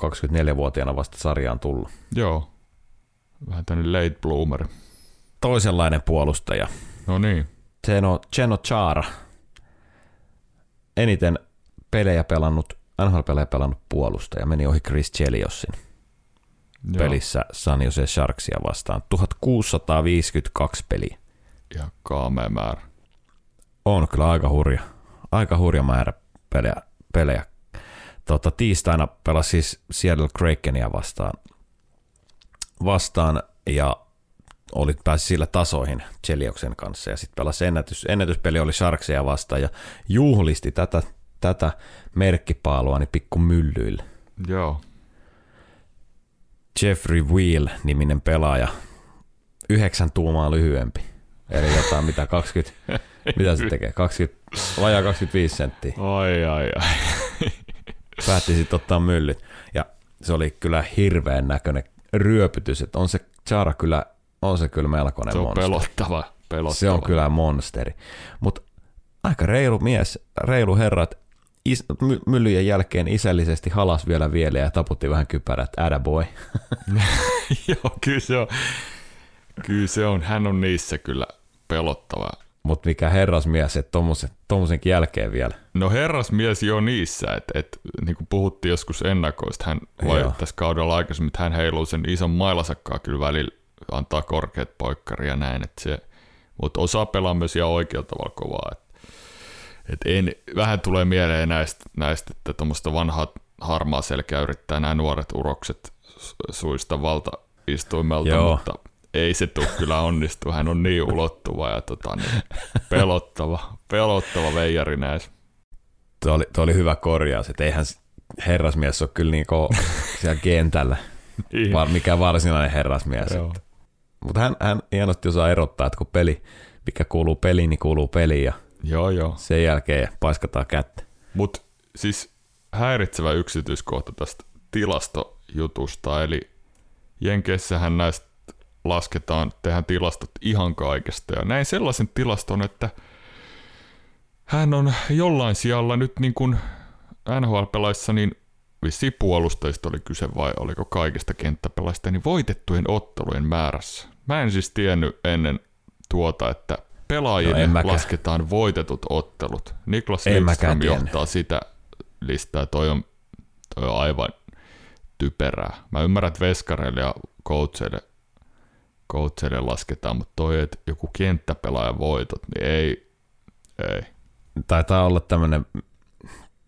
24-vuotiaana vasta sarjaan tullut. Joo, vähän tämmöinen late bloomer. Toisenlainen puolustaja. No niin. Zeno, Geno Chara. Eniten pelejä pelannut, NHL-pelejä pelannut puolustaja. Meni ohi Chris Cheliossin Joo. pelissä San Jose Sharksia vastaan. 1652 peliä. Ja kaamea määrä. On kyllä aika hurja. Aika hurja määrä pelejä. pelejä. Tota, tiistaina pelasi siis Seattle Krakenia vastaan, vastaan ja oli pääsi sillä tasoihin Chelioksen kanssa ja sitten pelasi ennätys, ennätyspeli oli Sharksia vastaan ja juhlisti tätä, tätä merkkipaalua niin pikku myllyille. Joo. Jeffrey Wheel-niminen pelaaja, yhdeksän tuumaa lyhyempi. Eli jotain mitä 20, mitä se tekee, 20, vajaa 25 senttiä. Ai ai ai. Päätti sitten ottaa myllyt. Ja se oli kyllä hirveän näköinen ryöpytys, että on se Chara kyllä, on se kyllä melkoinen Se on monsteri. pelottava, pelottava. Se on kyllä monsteri. Mutta aika reilu mies, reilu herra, että is, my, myllyjen jälkeen isällisesti halas vielä vielä ja taputti vähän kypärät, boy. Joo, kyllä se on. Kyllä se on. Hän on niissä kyllä pelottava. Mutta mikä herrasmies, että tommosen, tommosenkin jälkeen vielä. No herrasmies jo niissä, että et, niin kuin puhuttiin joskus ennakoista, hän vai tässä kaudella aikaisemmin, että hän heiluu sen ison mailasakkaa kyllä välillä, antaa korkeat poikkaria ja näin, että se, mutta osaa pelaa myös ihan oikealla tavalla kovaa. Et, et en, vähän tulee mieleen näistä, näistä että tuommoista vanhaa harmaa selkeä yrittää nämä nuoret urokset suista valtaistuimelta, Joo. mutta ei se tule kyllä onnistu. Hän on niin ulottuva ja tota, niin pelottava, pelottava veijari näissä. Tuo oli, tuo oli hyvä korjaus, että eihän herrasmies ole kyllä niin siellä kentällä, niin. vaan mikä varsinainen herrasmies. Mutta hän, hän hienosti osaa erottaa, että kun peli, mikä kuuluu peliin, niin kuuluu peliin ja joo, joo. sen jälkeen paiskataan kättä. Mutta siis häiritsevä yksityiskohta tästä tilastojutusta, eli Jenkeissähän näistä lasketaan, tehdään tilastot ihan kaikesta. Ja näin sellaisen tilaston, että hän on jollain sijalla nyt niin kuin NHL-pelaissa, niin vissi puolustajista oli kyse vai oliko kaikista kenttäpelaista, niin voitettujen ottelujen määrässä. Mä en siis tiennyt ennen tuota, että pelaajille no lasketaan voitetut ottelut. Niklas Lidström johtaa sitä listaa. Toi on, toi on aivan typerää. Mä ymmärrän, että veskareille ja coacheille coachille lasketaan, mutta toi, että joku kenttäpelaajan voitot, niin ei, ei. Taitaa olla tämmöinen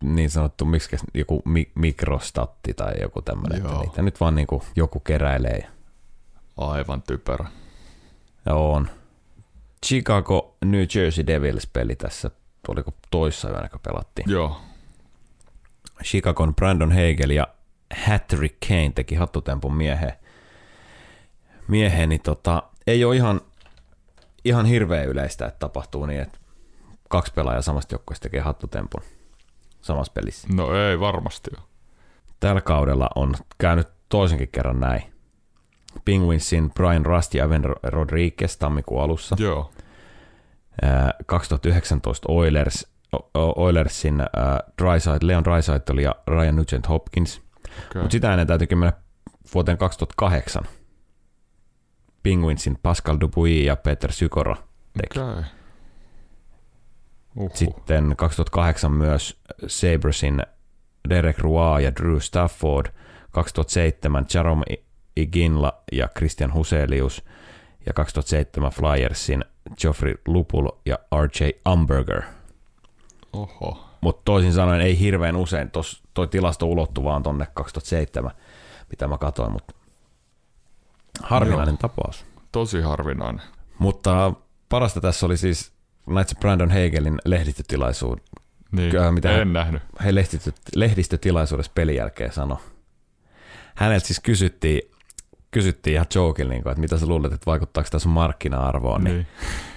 niin sanottu, miksi joku mi- mikrostatti tai joku tämmöinen, että niitä nyt vaan niin joku keräilee. Aivan typerä. On. Chicago New Jersey Devils peli tässä, oliko toissa yönä, kun pelattiin. Joo. Chicagon Brandon Hagel ja Hattrick Kane teki hattutempun mieheen mieheen, niin tota, ei ole ihan, ihan hirveän yleistä, että tapahtuu niin, että kaksi pelaajaa samasta joukkueesta tekee hattutempun samassa pelissä. No ei varmasti ole. Tällä kaudella on käynyt toisenkin kerran näin. Penguinsin Brian Rust ja Evan Rodriguez tammikuun alussa. Joo. 2019 Oilers Oilersin äh, Dryside, Leon Draisaitl ja Ryan Nugent Hopkins. Okay. Mutta sitä ennen täytyykin mennä vuoteen 2008. Penguinsin Pascal Dupuis ja Peter Sykora teki. Okay. Uhuh. Sitten 2008 myös Sabresin Derek Roy ja Drew Stafford. 2007 Jerome Iginla ja Christian Huselius. Ja 2007 Flyersin Geoffrey Lupul ja RJ Umberger. Oho. Mutta toisin sanoen ei hirveän usein. Tos, toi tilasto ulottuu vaan tonne 2007, mitä mä katsoin, mutta harvinainen Joo. tapaus. Tosi harvinainen. Mutta parasta tässä oli siis näitä Brandon Hagelin lehdistötilaisuus. Niin, Kyllä, mitä- en nähnyt. He lehdistö, lehdistötilaisuudessa pelin jälkeen sanoi. Häneltä siis kysyttiin, kysyttiin ihan jokilla, niin kuin, että mitä sä luulet, että vaikuttaako sun markkina-arvoon. Niin,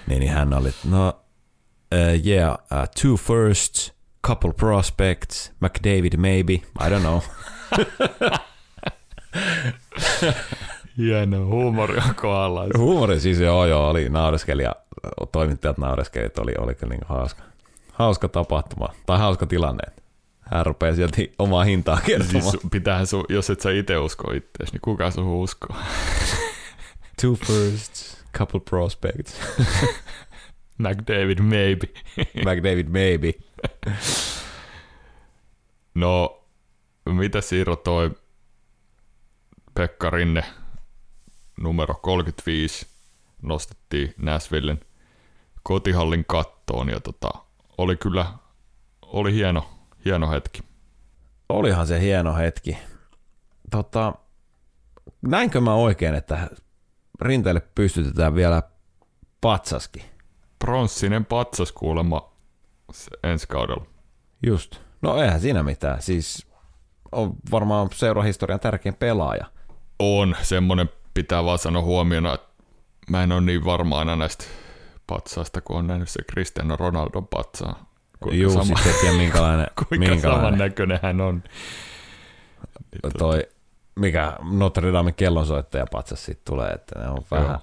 Niin. niin, hän oli, no uh, yeah, uh, two firsts, couple prospects, McDavid maybe, I don't know. Hieno huumori on kohdalla. Huumori siis joo, joo, oli naureskeli ja toimittajat naureskeli, oli, oli kyllä niin hauska, hauska tapahtuma, tai hauska tilanne. Hän rupeaa sieltä omaa hintaa kertomaan. Siis pitäähän sun, jos et sä itse usko itseäsi, niin kuka sun uskoo? Two firsts, couple prospects, McDavid maybe. McDavid maybe. No, mitä Siiro toi Pekka Rinne numero 35 nostettiin Nashvillen kotihallin kattoon ja tota, oli kyllä oli hieno, hieno hetki. Olihan se hieno hetki. Tota, näinkö mä oikein, että rinteelle pystytetään vielä patsaskin? Pronssinen patsas kuulemma ensi kaudella. Just. No eihän siinä mitään. Siis on varmaan seurahistorian tärkein pelaaja. On, semmonen pitää vaan sanoa huomiona, että mä en ole niin varma aina näistä patsaista, kun on nähnyt se Cristiano Ronaldon patsaa. Kuinka Juu, sama, sitten et tiedä minkälainen, kuinka minkälainen samannäköinen hän on. toi, mikä Notre Dame kellonsoittaja patsas siitä tulee, että ne on vähän, Joo.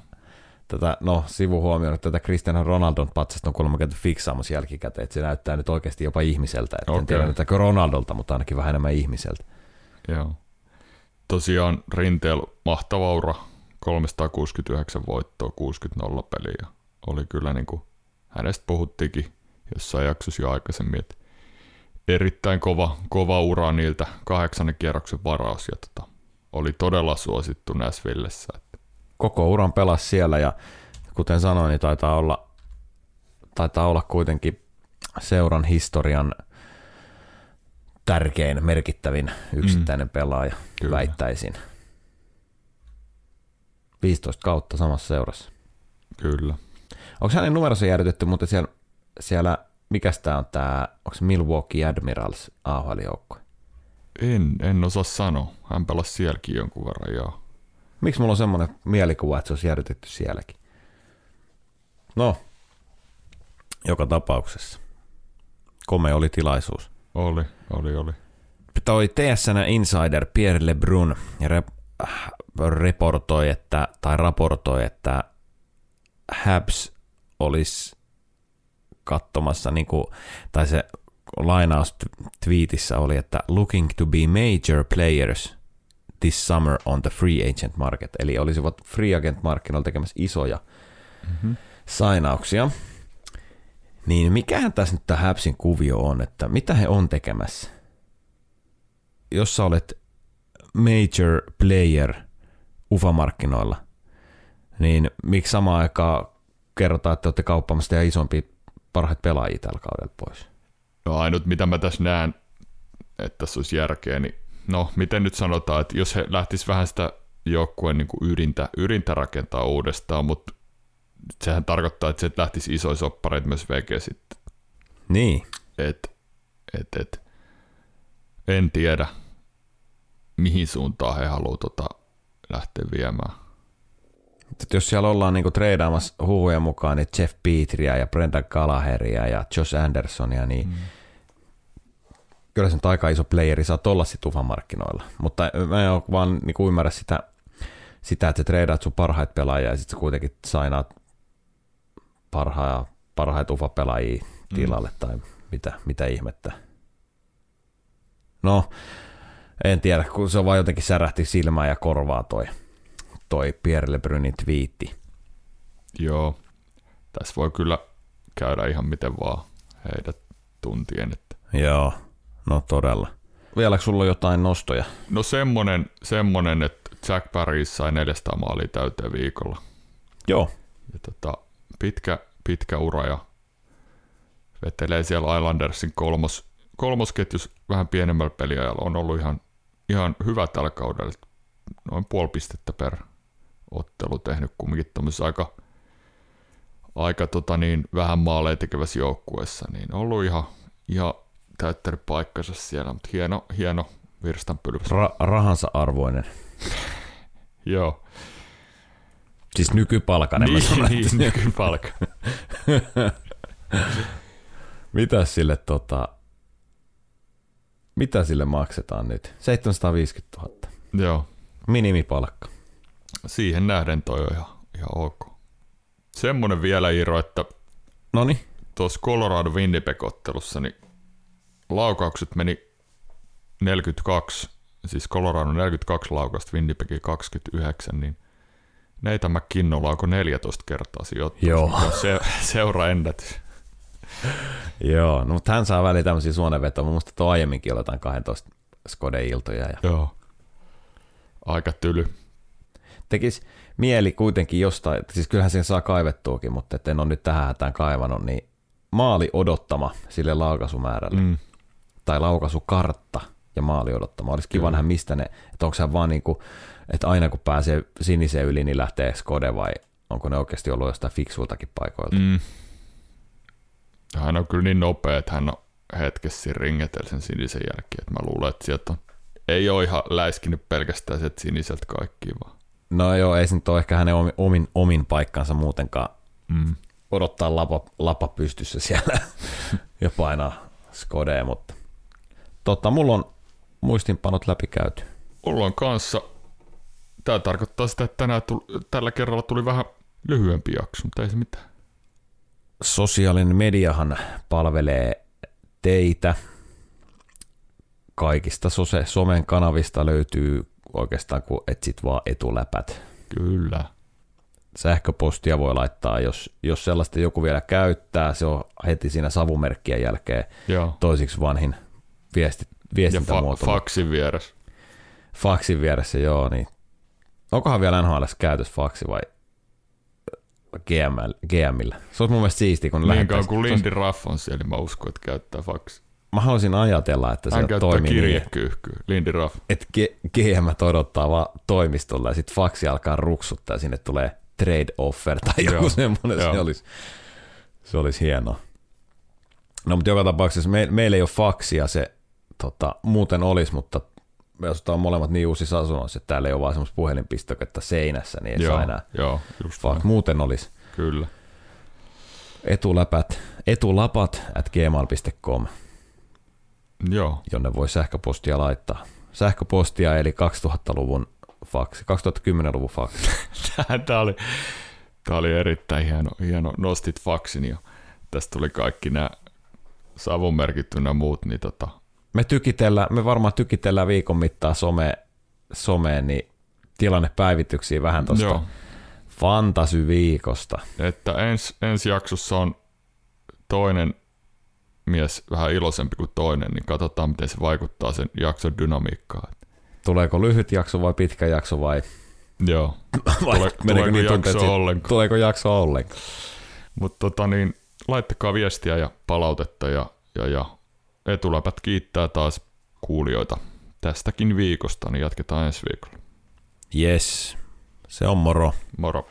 tätä, no sivuhuomioon, että tätä Cristiano Ronaldon patsasta on kuulemma käyty fiksaamassa jälkikäteen, että se näyttää nyt oikeasti jopa ihmiseltä, että en Okei. tiedä näyttääkö Ronaldolta, mutta ainakin vähän enemmän ihmiseltä. Joo. Tosiaan Rinteellä mahtava ura, 369 voittoa, 60 nolla peliä. Oli kyllä niin kuin, hänestä puhuttiinkin jossain jaksossa jo aikaisemmin, että erittäin kova, kova ura niiltä kahdeksannen kierroksen varaus ja tota, oli todella suosittu Nashvillessä. Että Koko uran pelasi siellä ja kuten sanoin, niin taitaa olla, taitaa olla kuitenkin seuran historian tärkein, merkittävin yksittäinen pelaaja, Kyllä. väittäisin. 15 kautta samassa seurassa. kyllä. Onko hänen numeronsa jäädytetty, mutta siellä, siellä mikäs tää on tää, onko se Milwaukee Admirals AHL-joukkue? En, en osaa sanoa. Hän pelasi sielläkin jonkun verran, joo. Miksi mulla on semmoinen mielikuva, että se olisi jäädytetty sielläkin? No, joka tapauksessa. Komea oli tilaisuus. Oli, oli, oli. Toi TSN Insider Pierre Lebrun rep- reportoi, että, tai raportoi, että Habs olisi katsomassa, niin kuin, tai se lainaus t- tweetissä oli, että looking to be major players this summer on the free agent market, eli olisivat free agent markkinoilla tekemässä isoja Mm-hmm. sainauksia. Niin mikähän tässä nyt tämä Habsin kuvio on, että mitä he on tekemässä? Jos sä olet major player UFA-markkinoilla, niin miksi samaan aikaan kerrotaan, että olette kauppaamassa teidän isompia parhaita pelaajia tällä kaudella pois? No ainut mitä mä tässä näen, että tässä olisi järkeä, niin no miten nyt sanotaan, että jos he lähtis vähän sitä joukkueen niin kuin ydintä, ydintä rakentaa uudestaan, mutta sehän tarkoittaa, että se lähtisi isoja soppareita myös veke sitten. Niin, Et, et, et, en tiedä, mihin suuntaan he haluaa tota lähteä viemään. Että jos siellä ollaan niinku treidaamassa huhujen mukaan, niin Jeff Petria ja Brendan Gallagheria ja Josh Andersonia, niin mm. kyllä se nyt aika iso playeri saa olla sit UFA-markkinoilla. Mutta mä en ole vaan niinku ymmärrä sitä, sitä, että sä treidaat sun parhaita pelaajia ja sitten sä kuitenkin sainaat parhaa, parhaita UFA-pelaajia tilalle mm. tai mitä, mitä ihmettä. No, en tiedä, kun se on vaan jotenkin särähti silmää ja korvaa toi, toi Pierre Lebrunin twiitti. Joo, tässä voi kyllä käydä ihan miten vaan heidät tuntien. Että. Joo, no todella. Vieläkö sulla on jotain nostoja? No semmonen, semmonen, että Jack Paris sai 400 maalia täyteen viikolla. Joo. Ja tota, pitkä, pitkä ura ja vetelee siellä Islandersin kolmos, kolmosketjus vähän pienemmällä peliajalla. On ollut ihan, ihan hyvä tällä kaudella. Noin puoli pistettä per ottelu tehnyt kumminkin aika, aika tota niin, vähän maaleja tekevässä joukkueessa. Niin on ollut ihan, ihan täyttänyt paikkansa siellä, mutta hieno, hieno virstanpylväs. Ra- rahansa arvoinen. Joo. Siis nykypalkan, niin, sanon, niin, nykypalka. mitä sille tota, mitä sille maksetaan nyt? 750 000. Joo. Minimipalkka. Siihen nähden toi on ihan, ihan ok. Semmonen vielä Iiro, että Noni. tuossa Colorado Winnipeg-ottelussa niin laukaukset meni 42, siis Colorado 42 laukasta, Winnipeg 29, niin Neitä McKinnon laukoi 14 kertaa sijoittaa. Joo. Se, seura ennätys. Joo, no, mutta hän saa väliin tämmöisiä suonenvetoja. Musta tuo aiemminkin oli jotain 12 Skode-iltoja. Ja... Joo. Aika tyly. Tekis mieli kuitenkin jostain, siis kyllähän sen saa kaivettuakin, mutta en ole nyt tähän hätään kaivannut, niin maali odottama sille laukaisumäärälle. Mm. Tai laukaisukartta ja maali odottama. Olisi kiva nähdä, mistä ne, että onko se vaan niin kuin, että aina kun pääsee siniseen yli, niin lähtee Skode vai onko ne oikeasti ollut jostain fiksuiltakin paikoilta? Mm. Hän on kyllä niin nopea, että hän on hetkessä ringetellä sen sinisen jälkeen, että mä luulen, että sieltä on, ei ole ihan läiskinyt pelkästään sieltä siniseltä kaikkiin vaan. No joo, ei se nyt ole ehkä hänen omin, omin, omin paikkansa muutenkaan mm. odottaa lapa, lapa pystyssä siellä ja painaa Skodea, mutta totta, mulla on muistinpanot läpikäyty. Mulla on kanssa, tämä tarkoittaa sitä, että tänään tuli, tällä kerralla tuli vähän lyhyempi jakso, mutta ei se mitään. Sosiaalinen mediahan palvelee teitä. Kaikista somen kanavista löytyy oikeastaan, kun etsit vaan etuläpät. Kyllä. Sähköpostia voi laittaa, jos, jos sellaista joku vielä käyttää, se on heti siinä savumerkkien jälkeen Joo. toisiksi vanhin viesti, viestintämuoto. Ja fa- faksin vieressä. Faksin vieressä, joo. Niin. Onkohan vielä NHL käytös faksi vai GML, GMillä? Se olisi mun mielestä siistiä, kun Niin kauan kuin Lindy. Raff on siellä, niin mä uskon, että käyttää faksi. Mä haluaisin ajatella, että Hän se toimii kirjekyyhkyä, niin, Lindy Raff. Että GM odottaa vaan toimistolla ja sitten faksi alkaa ruksuttaa ja sinne tulee trade offer tai joku semmoinen. Se olisi, se olisi hienoa. No mutta joka tapauksessa me, meillä ei ole faksia, se tota, muuten olisi, mutta me asutaan molemmat niin uusissa asunnoissa, että täällä ei ole vaan semmoista puhelinpistoketta seinässä, niin ei joo, saa enää. Joo, just Fak, muuten olisi. Kyllä. Etuläpät, etulapat at gmail.com. Joo. Jonne voi sähköpostia laittaa. Sähköpostia eli 2000-luvun faksi, 2010-luvun faksi. Tämä oli, tämä oli erittäin hieno, hieno. Nostit faksin ja tästä tuli kaikki nämä savunmerkit ja muut, niin tota, me, tykitellään, me varmaan tykitellään viikon mittaan some, someen, niin tilannepäivityksiä vähän tuosta fantasyviikosta. Että ens, ensi jaksossa on toinen mies vähän iloisempi kuin toinen, niin katsotaan, miten se vaikuttaa sen jakson dynamiikkaan. Tuleeko lyhyt jakso vai pitkä jakso vai? Joo. Vai Tule, tuleeko niin jakso tunteet, ollenkaan? Tuleeko jakso ollenkaan? Mutta tota niin, laittakaa viestiä ja palautetta ja, ja, ja etuläpät kiittää taas kuulijoita tästäkin viikosta, niin jatketaan ensi viikolla. Yes, se on moro. Moro.